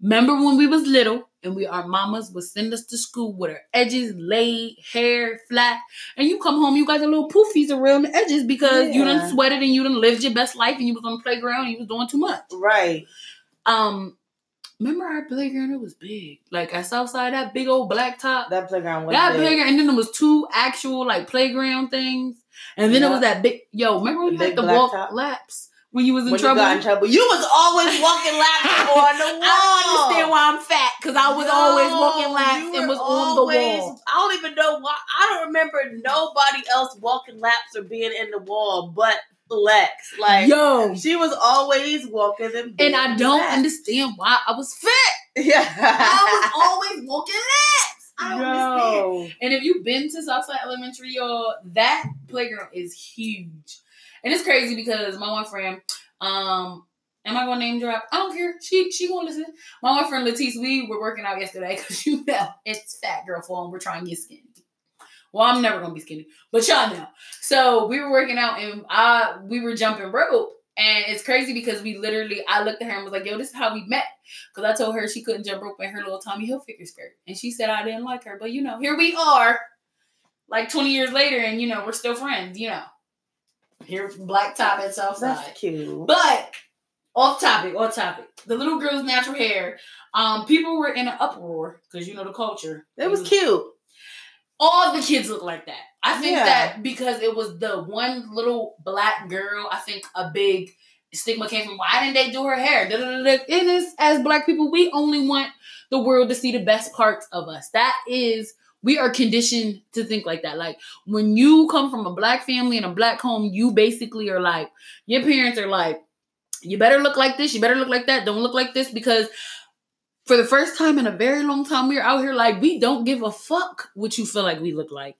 Remember when we was little and we our mamas would send us to school with our edges laid, hair flat, and you come home, you got the little poofies around the edges because you Yeah. done sweated and you done lived your best life and you was on the playground and you was doing too much. Right. Um, remember our playground? It was big. Like at Southside, that big old black top. That playground was That big. playground, and then there was two actual like playground things, and then Yeah. it was that big. Yo, remember when The you had to walk top? laps when you was in when trouble? you got in trouble, you was always walking laps on the wall. I don't understand why I'm fat because I was always walking laps and was on the always- wall. I don't even know why. I don't remember nobody else walking laps or being in the wall but Lex. Like Yo, she was always walking them. and I don't laps. understand why I was fat. Yeah. I was always walking laps. I don't understand. Yo. And if you've been to Southside Elementary, y'all, that playground is huge. And it's crazy because my one friend, um, am I gonna name drop? I don't care. She she gonna listen. My one friend Letice, we were working out yesterday because you know it's fat girl form. We're trying to get skinny. Well, I'm never gonna be skinny, but y'all know. So we were working out and I we were jumping rope. And it's crazy because we literally, I looked at her and was like, yo, this is how we met. Because I told her she couldn't jump rope in her little Tommy Hilfiger skirt. And she said I didn't like her. But, you know, here we are, like 20 years later, and, you know, we're still friends, you know. Here, black top at Southside. That's cute. But, off topic, off topic. The little girl's natural hair, um, people were in an uproar because, you know, the culture. It was cute. All the kids look like that. I think Yeah. that because it was the one little black girl, I think a big stigma came from why didn't they do her hair? Da, da, da, da. It is as black people, we only want the world to see the best parts of us. That is, we are conditioned to think like that. Like when you come from a black family and a black home, you basically are like, your parents are like, you better look like this, you better look like that, don't look like this because for the first time in a very long time, we're out here like we don't give a fuck what you feel like we look like.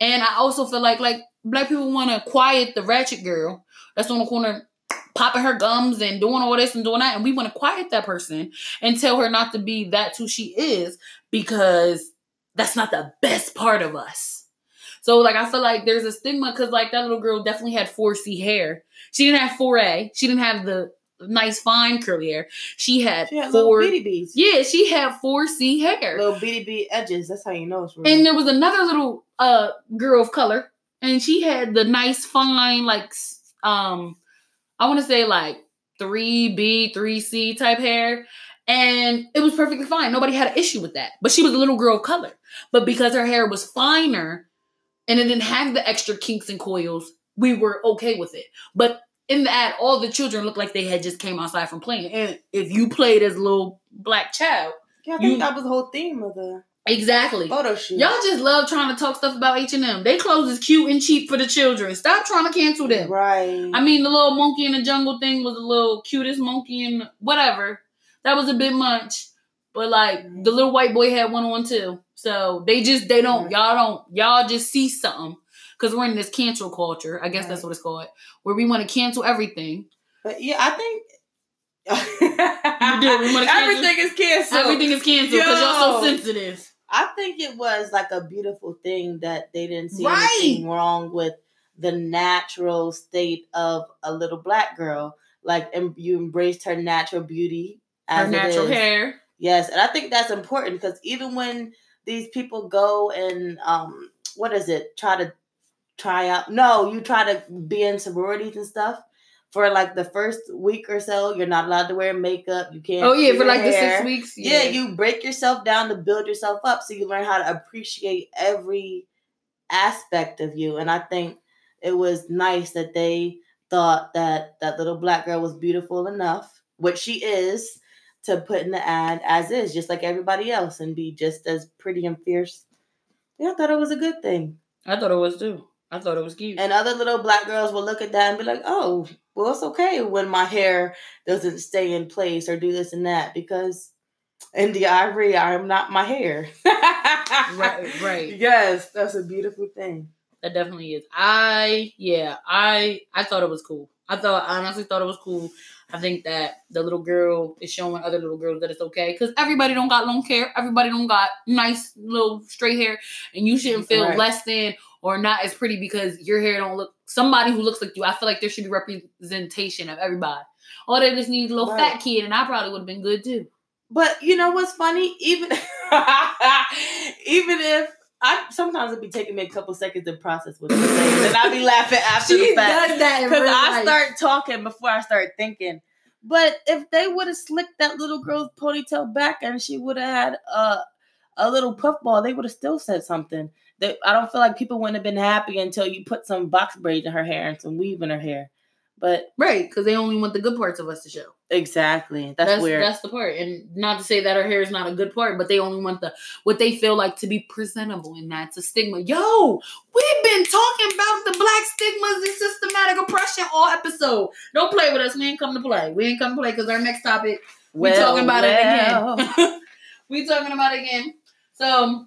And I also feel like like black people want to quiet the ratchet girl that's on the corner popping her gums and doing all this and doing that, and we want to quiet that person and tell her not to be that's who she is because that's not the best part of us. So like I feel like there's a stigma because like that little girl definitely had 4C hair. She didn't have 4A. She didn't have the nice fine curly hair. She had, She had little four. bitty beads. Yeah, she had 4C hair. Little bitty bead edges. That's how you know it's real. And there was another little uh girl of color, and she had the nice fine like um I want to say like 3B, 3C type hair. And it was perfectly fine. Nobody had an issue with that. But she was a little girl of color. But because her hair was finer and it didn't have the extra kinks and coils, we were okay with it. But in the ad, all the children looked like they had just came outside from playing. And if you played as a little black child, yeah, I think you- that was the whole theme of the exactly. photo shoot. Y'all just love trying to talk stuff about H and M. They clothes is cute and cheap for the children. Stop trying to cancel them. Right. I mean, the little monkey in the jungle thing was a little cutest monkey and whatever. That was a bit much, but like mm-hmm. the little white boy had one on too. So they just they don't Right. y'all don't y'all just see something because we're in this cancel culture. I guess that's what it's called, where we want to cancel everything. But yeah, I think do. We cancel- everything is canceled. Everything is canceled because y'all so sensitive. I think it was like a beautiful thing that they didn't see Right. anything wrong with the natural state of a little black girl. Like, and you embraced her natural beauty as Her natural hair. Yes, and I think that's important because even when these people go and um, what is it, try to try out. No, you try to be in sororities and stuff. For like the first week or so, you're not allowed to wear makeup. You can't. Oh yeah, for like the six weeks. Yeah. you break yourself down to build yourself up so you learn how to appreciate every aspect of you. And I think it was nice that they thought that that little black girl was beautiful enough, which she is, to put in the ad as is, just like everybody else, and be just as pretty and fierce. Yeah, I thought it was a good thing. I thought it was too. I thought it was cute. And other little black girls will look at that and be like, oh, well, it's okay when my hair doesn't stay in place or do this and that because India Arie, I'm not my hair. Right, right. Yes, that's a beautiful thing. That definitely is. I yeah, I I thought it was cool. I thought I honestly thought it was cool. I think that the little girl is showing other little girls that it's okay because everybody don't got long hair. Everybody don't got nice little straight hair, and you shouldn't feel Right. less than or not as pretty because your hair don't look. Somebody who looks like you, I feel like there should be representation of everybody. Oh, they just need a little Right. fat kid, and I probably would have been good too. But you know what's funny? Even even if I sometimes it'd be taking me a couple seconds to process what you're saying, and I'd be laughing after the fact. that Because I life. start talking before I start thinking. But if they would have slicked that little girl's ponytail back and she would have had a a little puffball, they would have still said something. That I don't feel like people wouldn't have been happy until you put some box braids in her hair and some weave in her hair. But right because they only want the good parts of us to show. exactly, that's, that's weird. that's the part. And not to say that our hair is not a good part but they only want the what they feel like to be presentable and that's a stigma. Yo we've been talking about the black stigmas and systematic oppression all episode. Don't play with us. We ain't come to play. We ain't come to play because our next topic we talking about well. it again. we talking about it again. So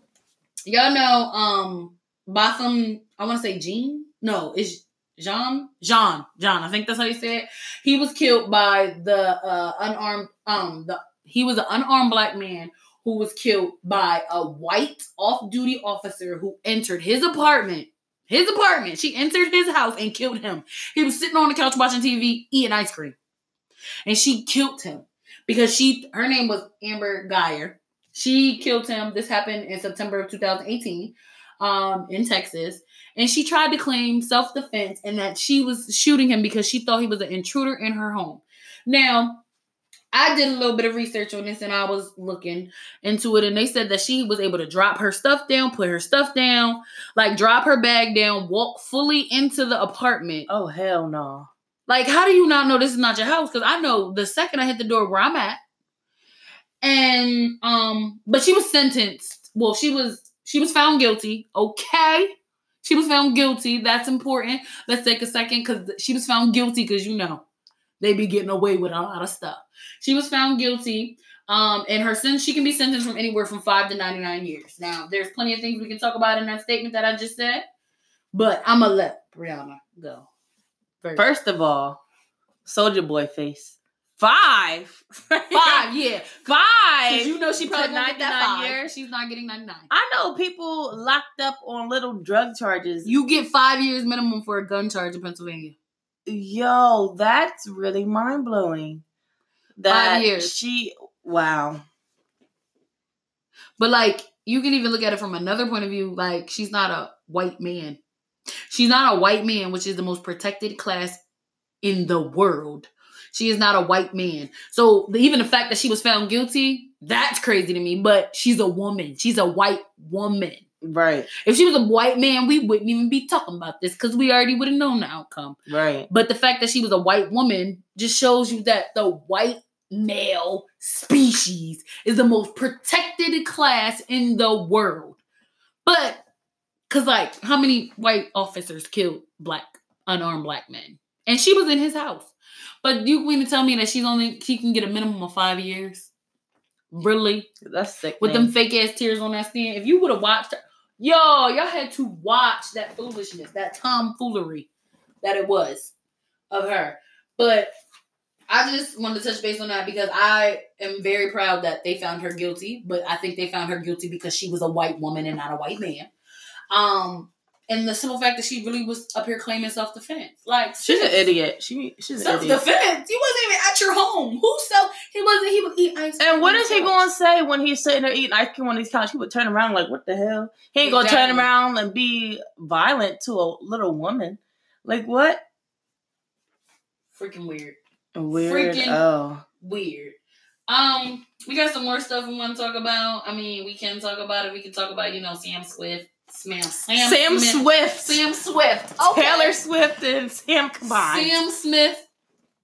y'all know um Botham I want to say Jean? No it's Jean? Jean. John I think that's how you say it. He was killed by the uh, unarmed um the he was an unarmed black man who was killed by a white off-duty officer who entered his apartment. His apartment. She entered his house and killed him. He was sitting on the couch watching tv eating ice cream. And she killed him because she her name was Amber Guyger. She killed him. This happened in september of 2018 um in texas and she tried to claim self-defense and that she was shooting him because she thought he was an intruder in her home. Now, I did a little bit of research on this and I was looking into it and they said that she was able to drop her stuff down, put her stuff down, like drop her bag down, walk fully into the apartment. Oh hell no. Like, how do you not know this is not your house? Because I know the second I hit the door where I'm at. And um, but she was sentenced. Well, she was she was found guilty. Okay. She was found guilty. That's important. Let's take a second because she was found guilty because you know they be getting away with a lot of stuff. She was found guilty. Um, and her sentence, she can be sentenced from anywhere from five to 99 years. Now, there's plenty of things we can talk about in that statement that I just said, but I'm gonna let Brianna go. First. First of all, Soldier Boy face. Five. five, yeah. Five. you know she probably To won't get that 99 five. years? She's not getting 99. I know people locked up on little drug charges. You get five years minimum for a gun charge in Pennsylvania. Yo, that's really mind blowing. That years. she wow. But like, you can even look at it from another point of view. Like, she's not a white man. She's not a white man, which is the most protected class in the world. She is not a white man. So even the fact that she was found guilty, that's crazy to me. But she's a woman. She's a white woman. Right, If she was a white man, we wouldn't even be talking about this because we already would have known the outcome. right. But the fact that she was a white woman just shows you that the white male species is the most protected class in the world. But, because, like, how many white officers killed black, unarmed black men? And she was in his house. But you mean to tell me that she's only, she can get a minimum of five years? Really? That's sick. With them fake ass tears on that stand? If you would have watched her, yo, y'all had to watch that foolishness, that tomfoolery that it was of her. But I just wanted to touch base on that because I am very proud that they found her guilty, but I think they found her guilty because she was a white woman and not a white man. Um, and the simple fact that she really was up here claiming self defense. Like She's an idiot. She she's an idiot. self defense. He wasn't even at your home. Who self? He wasn't. He was eat ice. And what is he going to say when he's sitting there eating ice cream on his couch? He would turn around like, "What the hell?" He ain't going to turn around and be violent to a little woman. Like what? Freaking weird. Weird. Freaking- oh, Weird. Um, we got some more stuff we want to talk about. I mean, we can talk about it. We can talk about you know Sam Swift, Sam Sam, Sam Smith, Swift, Sam Swift, okay. Taylor Swift, and Sam combined. Sam Smith,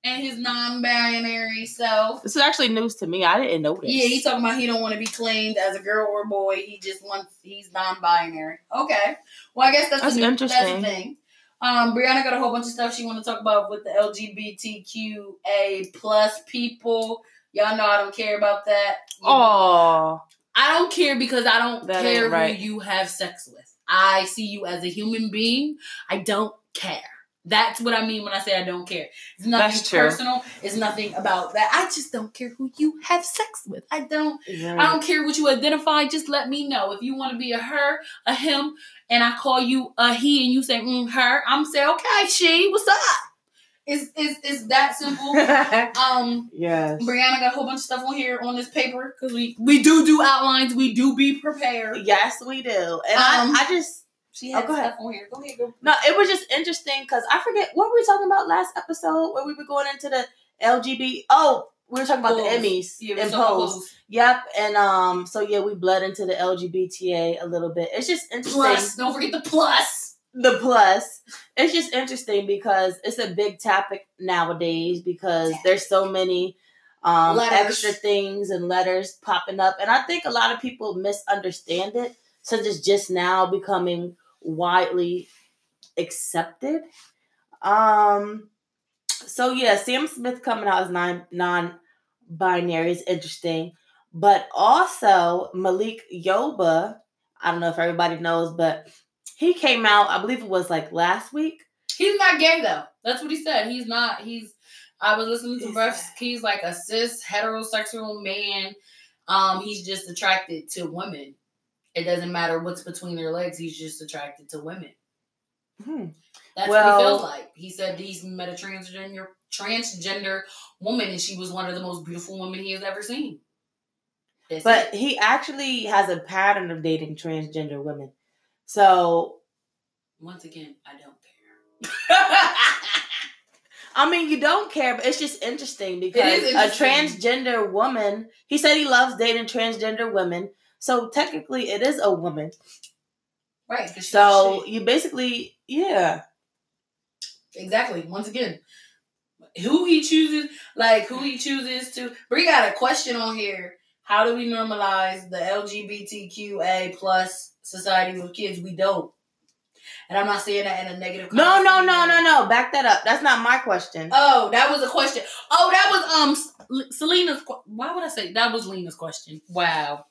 and his non-binary self. This is actually news to me. I didn't know this. Yeah, he's talking about he don't want to be claimed as a girl or boy. He just wants he's non-binary. Okay. Well, I guess that's, That's the, interesting. That's the thing. Um, Brianna got a whole bunch of stuff she want to talk about with the LGBTQA plus people. Y'all know I don't care about that. Oh, I don't care because I don't That care right. who you have sex with. I see you as a human being. I don't care. That's what I mean when I say I don't care. It's nothing personal. It's nothing about that. I just don't care who you have sex with. I don't. I don't care what you identify. Just let me know if you want to be a her, a him, and I call you a he, and you say mm, her. I'm say okay, she. What's up? It's it's it's that simple. um. yes. Brianna got a whole bunch of stuff on here on this paper because we we do do outlines. We do be prepared. Yes, we do. And Um, I, I just She Oh, had go ahead. stuff on here. Go ahead. Go. no, it was just interesting because I forget what were we talking about last episode where we were going into the LGBT. Oh, we were talking about Pose. the Emmys Yeah, and talking Pose. pose. Yep, and um, so yeah, we bled into the LGBTA a little bit. It's just interesting. Plus, don't forget the plus. The plus. It's just interesting because it's a big topic nowadays because there's so many um, extra things and letters popping up, and I think a lot of people misunderstand it since it's just now becoming widely accepted. Um. So yeah, Sam Smith coming out as non non binary is interesting, but also Malik Yoba. I don't know if everybody knows, but he came out. I believe it was like last week. He's not gay though. That's what he said. He's not. He's. I was listening to Breath. He's like a cis heterosexual man. Um, he's just attracted to women. It doesn't matter what's between their legs. He's just attracted to women. Hmm. That's Well- what he feels like. He said he's met a transgender transgender woman, and she was one of the most beautiful women he has ever seen. That's But it. he actually has a pattern of dating transgender women. So once again, I don't care. I mean, you don't care, but it's just interesting because interesting. a transgender woman. He said he loves dating transgender women. So technically, it is a woman. Right. So you basically, yeah. Exactly. Once again, who he chooses, like who he chooses to. But we got a question on here. How do we normalize the LGBTQA plus society with kids? We don't. And I'm not saying that in a negative. No, no, no, no, no. Back that up. That's not my question. Oh, that was a question. Oh, that was um Selena's. Why would I say that was Lena's question? Wow.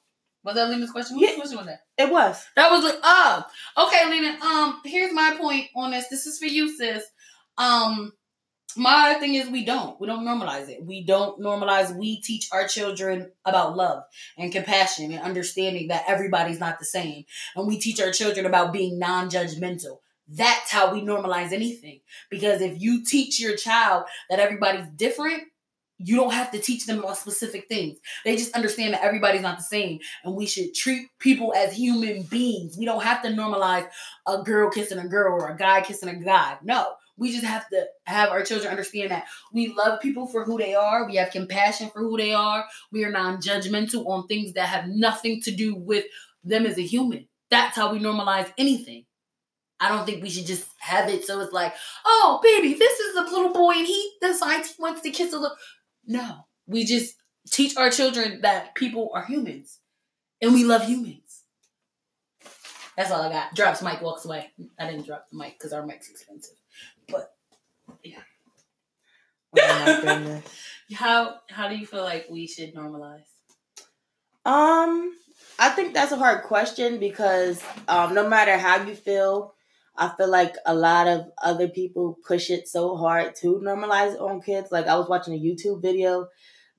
Was that Lena's question? Whose Yeah. question was that? It was. That was like, oh, okay, Lena. Um, here's my point on this. This is for you, sis. Um, my thing is we don't. We don't normalize it. We don't normalize. We teach our children about love and compassion and understanding that everybody's not the same. And we teach our children about being non-judgmental. That's how we normalize anything. Because if you teach your child that everybody's different, you don't have to teach them about specific things. They just understand that everybody's not the same and we should treat people as human beings. We don't have to normalize a girl kissing a girl or a guy kissing a guy. No, we just have to have our children understand that we love people for who they are. We have compassion for who they are. We are non judgmental on things that have nothing to do with them as a human. That's how we normalize anything. I don't think we should just have it so it's like, oh, baby, this is a little boy and he decides he wants to kiss a little. No, we just teach our children that people are humans and we love humans. That's all I got. Drops mic, walks away. I didn't drop the mic because our mic's expensive. Oh my goodness. How how do you feel like we should normalize? Um, I think that's a hard question because um, no matter how you feel, I feel like a lot of other people push it so hard to normalize on kids. Like I was watching a YouTube video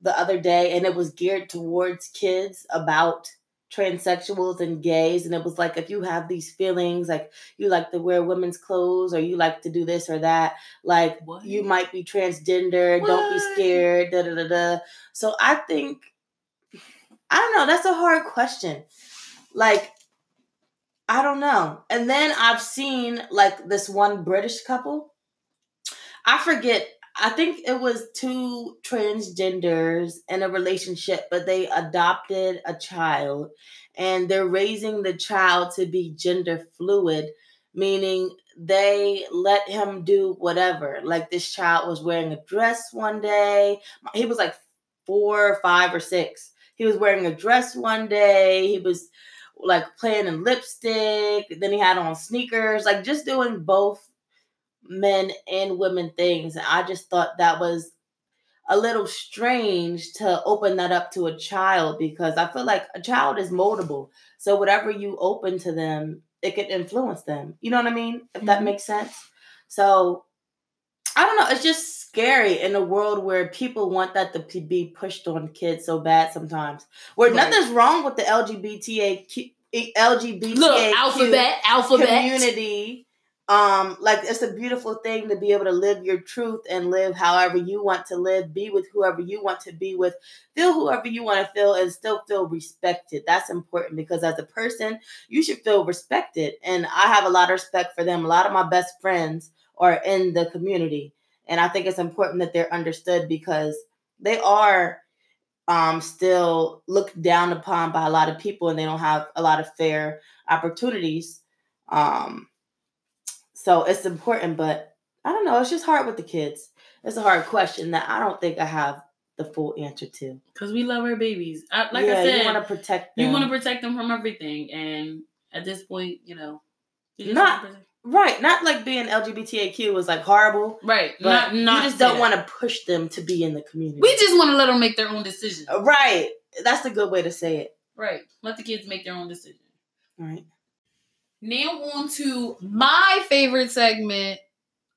the other day, and it was geared towards kids about transsexuals and gays and it was like if you have these feelings like you like to wear women's clothes or you like to do this or that like What? you might be transgender don't be scared da da da da. So i think i don't know that's a hard question. Like i don't know. And then i've seen like this one british couple. I forget I think it was two transgenders in a relationship, but they adopted a child and they're raising the child to be gender fluid, meaning they let him do whatever. Like this child was wearing a dress one day. He was like four five or six. He was wearing a dress one day. He was like playing in lipstick. Then he had on sneakers, like just doing both men and women things. And I just thought that was a little strange to open that up to a child because I feel like a child is moldable. So whatever you open to them, it could influence them. You know what I mean? If that Mhm. makes sense. So I don't know. It's just scary in a world where people want that to be pushed on kids so bad sometimes. Where Right. nothing's wrong with the LGBTA LGBTA Look, alphabet, alphabet. community um like it's a beautiful thing to be able to live your truth and live however you want to live be with whoever you want to be with feel whoever you want to feel and still feel respected. That's important because as a person you should feel respected and i have a lot of respect for them. A lot of my best friends are in the community and i think it's important that they're understood because they are um still looked down upon by a lot of people and they don't have a lot of fair opportunities. Um so it's important, but I don't know. It's just hard with the kids. It's a hard question that I don't think I have the full answer to. Because we love our babies. I, like yeah, I said, you want to protect them. you want to protect them from everything. And at this point, you know, you just Not- right? Not like being LGBTQ was like horrible, right. but Not, not you just don't want to push them to be in the community. We just want to let them make their own decision. Uh, right. That's a good way to say it. Right. Let the kids make their own decision. Right. Now on to my favorite segment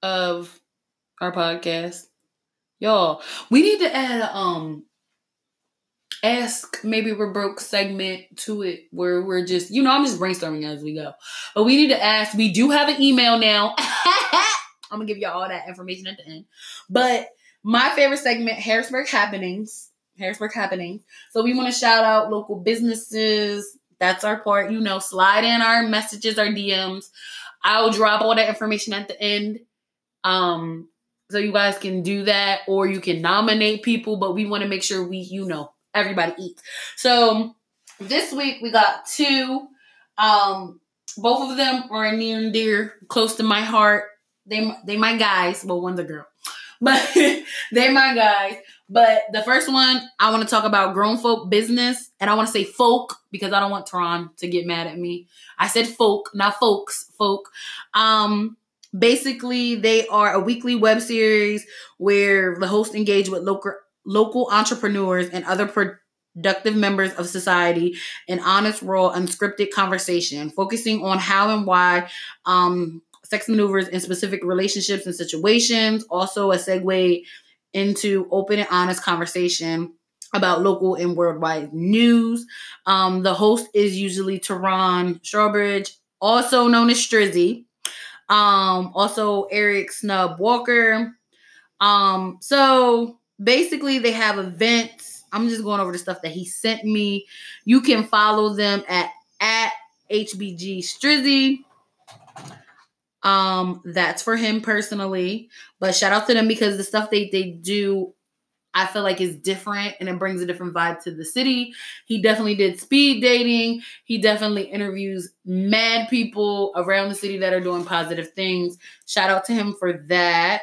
of our podcast. Y'all, we need to add um ask maybe we're broke segment to it where we're just you know I'm just brainstorming as we go. But we need to ask, we do have an email now. I'm gonna give y'all all that information at the end. But my favorite segment, Harrisburg Happenings. Harrisburg Happenings. So we want to shout out local businesses. That's our part. You know, slide in our messages, our DMs. I'll drop all that information at the end. Um, so you guys can do that, or you can nominate people, but we want to make sure we, you know, everybody eats. So this week we got two. Um, both of them are near and dear, close to my heart. They they my guys. Well, one's a girl, but they my guys. But the first one, I want to talk about grown folk business, and I want to say folk because I don't want Tron to get mad at me. I said folk, not folks, folk. Um, basically, they are a weekly web series where the host engage with local local entrepreneurs and other productive members of society in honest, raw, unscripted conversation, focusing on how and why um, sex maneuvers in specific relationships and situations. Also, a segue into open and honest conversation about local and worldwide news. Um, the host is usually Tehran Strawbridge, also known as Strizzy. Um, also Eric Snub Walker. Um, so basically they have events. I'm just going over the stuff that he sent me. You can follow them at at HBG Strizzy. Um, that's for him personally. But shout out to them because the stuff they they do, I feel like is different and it brings a different vibe to the city. He definitely did speed dating. He definitely interviews mad people around the city that are doing positive things. Shout out to him for that.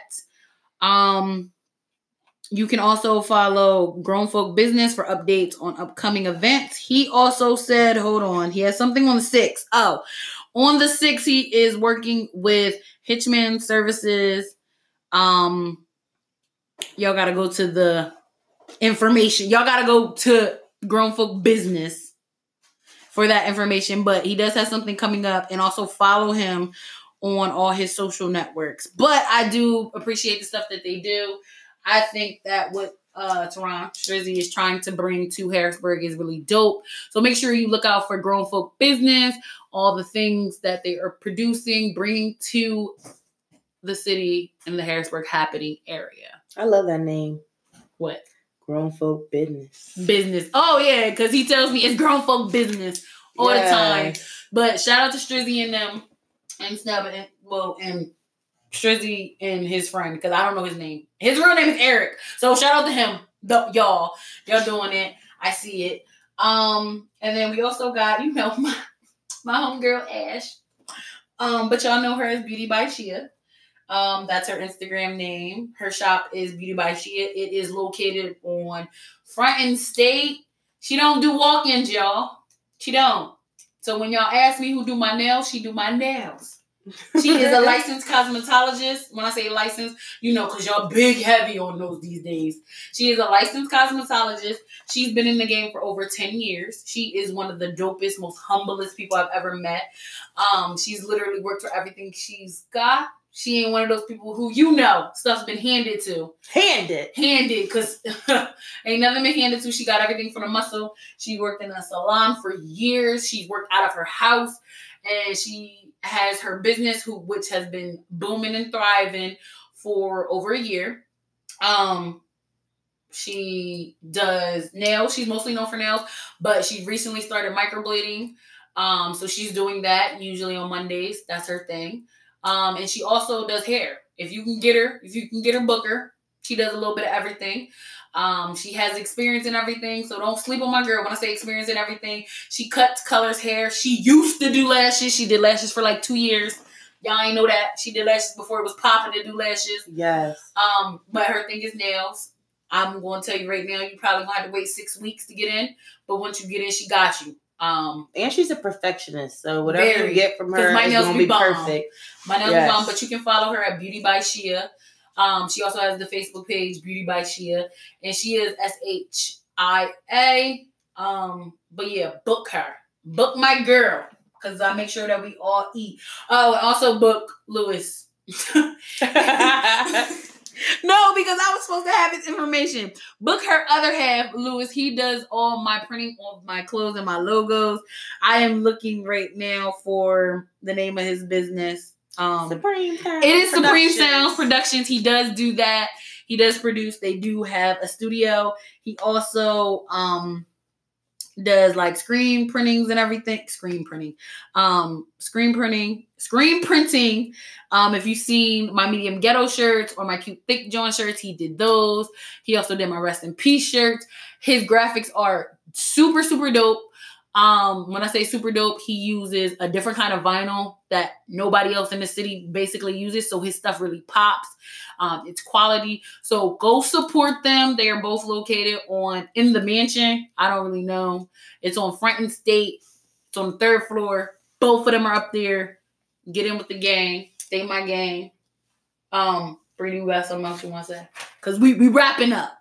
Um, you can also follow Grown Folk Business for updates on upcoming events. He also said, hold on, he has something on the 6th. Oh, on the 6th, he is working with Hitchman Services. Um, y'all gotta go to the information. Y'all gotta go to Grown Folk Business for that information. But he does have something coming up, and also follow him on all his social networks. But I do appreciate the stuff that they do. I think that what uh Strizzy is trying to bring to Harrisburg is really dope. So make sure you look out for Grown Folk Business, all the things that they are producing, bringing to the city in the Harrisburg happening area. I love that name. What? Grown folk business. Business. Oh yeah, because he tells me it's grown folk business all the time. But shout out to Strizzy and them and Snub and well and Strizzy and his friend because I don't know his name. His real name is Eric. So shout out to him. The, y'all. Y'all doing it. I see it. Um, and then we also got, you know, my, my homegirl Ash. Um, but y'all know her as Beauty by Shia. Um, that's her Instagram name. Her shop is Beauty by Shia. It is located on Front and State. She don't do walk-ins, y'all. She don't. So when y'all ask me who do my nails, she do my nails. She is a licensed cosmetologist. When I say licensed, you know, because y'all big heavy on those these days. She is a licensed cosmetologist. She's been in the game for over 10 years. She is one of the dopest, most humblest people I've ever met. Um, she's literally worked for everything she's got. She ain't one of those people who you know stuff's been handed to. Handed. Handed, because ain't nothing been handed to. She got everything from the muscle. She worked in a salon for years. She worked out of her house and she has her business who which has been booming and thriving for over a year. Um she does nails. She's mostly known for nails, but she recently started microblading. Um so she's doing that usually on Mondays. That's her thing. Um and she also does hair. If you can get her, if you can get her book her, she does a little bit of everything. Um, she has experience in everything, so don't sleep on my girl when I say experience in everything. She cuts, colors hair. She used to do lashes. She did lashes for like two years. Y'all ain't know that. She did lashes before it was popping to do lashes. Yes. Um, but her thing is nails. I'm going to tell you right now, you probably gonna have to wait six weeks to get in. But once you get in, she got you. Um, And she's a perfectionist, so whatever Very. you get from her my is nails gonna be be bomb. perfect. My nails Yes. are gone, but you can follow her at Beauty by Shia. Um, she also has the Facebook page Beauty by Shia, and she is S H I A. Um, but yeah, book her, book my girl, because I make sure that we all eat. Oh, and also book Lewis. no, because I was supposed to have his information. Book her other half, Lewis. He does all my printing of my clothes and my logos. I am looking right now for the name of his business. Um, Supreme Sound it is Supreme Sounds Productions. He does do that. He does produce. They do have a studio. He also um does like screen printings and everything. Screen printing. Um screen printing. Screen printing. Um if you've seen my medium ghetto shirts or my cute thick John shirts, he did those. He also did my rest in peace shirts. His graphics are super, super dope. Um, when I say super dope, he uses a different kind of vinyl that nobody else in the city basically uses. So his stuff really pops. Um, it's quality. So go support them. They are both located on in the mansion. I don't really know. It's on and State. It's on the third floor. Both of them are up there. Get in with the gang. Stay my gang. Um, Brittany, you got something else you want to say? Cause we we wrapping up.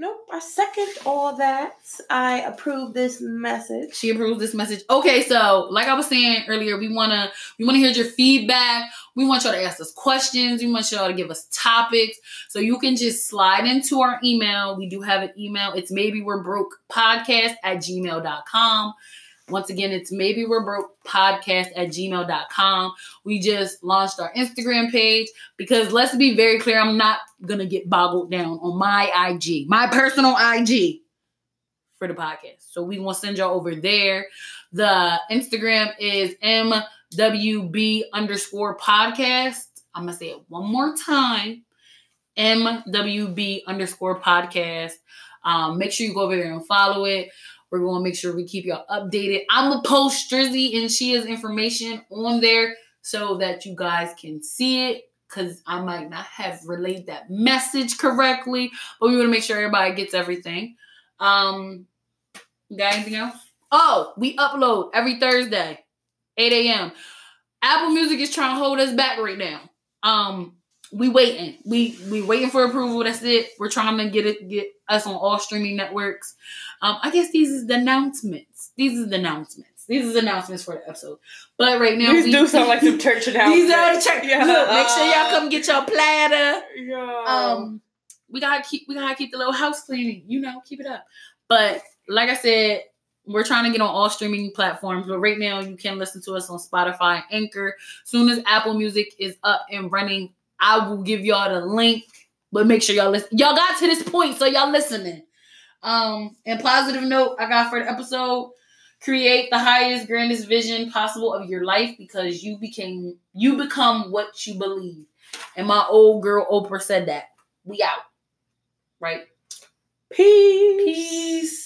Nope, I second all that. I approve this message. She approves this message. Okay, so like I was saying earlier, we wanna we wanna hear your feedback. We want y'all to ask us questions. We want y'all to give us topics. So you can just slide into our email. We do have an email. It's maybe we're broke podcast at gmail.com. Once again, it's maybe we're broke podcast at gmail.com. We just launched our Instagram page because let's be very clear, I'm not gonna get boggled down on my IG, my personal IG for the podcast. So we want to send y'all over there. The Instagram is MWB underscore podcast. I'm gonna say it one more time. MWB underscore podcast. Um, make sure you go over there and follow it. We're gonna make sure we keep y'all updated. I'm gonna post Strizzy and Shia's information on there so that you guys can see it. Cause I might not have relayed that message correctly, but we want to make sure everybody gets everything. Um, you got anything else? Oh, we upload every Thursday, 8 a.m. Apple Music is trying to hold us back right now. Um, we waiting. We we waiting for approval. That's it. We're trying to get it get us on all streaming networks. Um, I guess these is the announcements. These is the announcements. These is the announcements for the episode. But right now, These we, do sound like some church announcements. These are the church. Yeah. Look, make sure y'all come get your platter. Yeah. Um, we gotta keep we gotta keep the little house clean. You know, keep it up. But like I said, we're trying to get on all streaming platforms, but right now you can listen to us on Spotify, Anchor. Soon as Apple Music is up and running, I will give y'all the link. But make sure y'all listen. Y'all got to this point, so y'all listening. Um, and positive note I got for the episode: create the highest, grandest vision possible of your life because you became you become what you believe. And my old girl Oprah said that. We out. Right? Peace. Peace.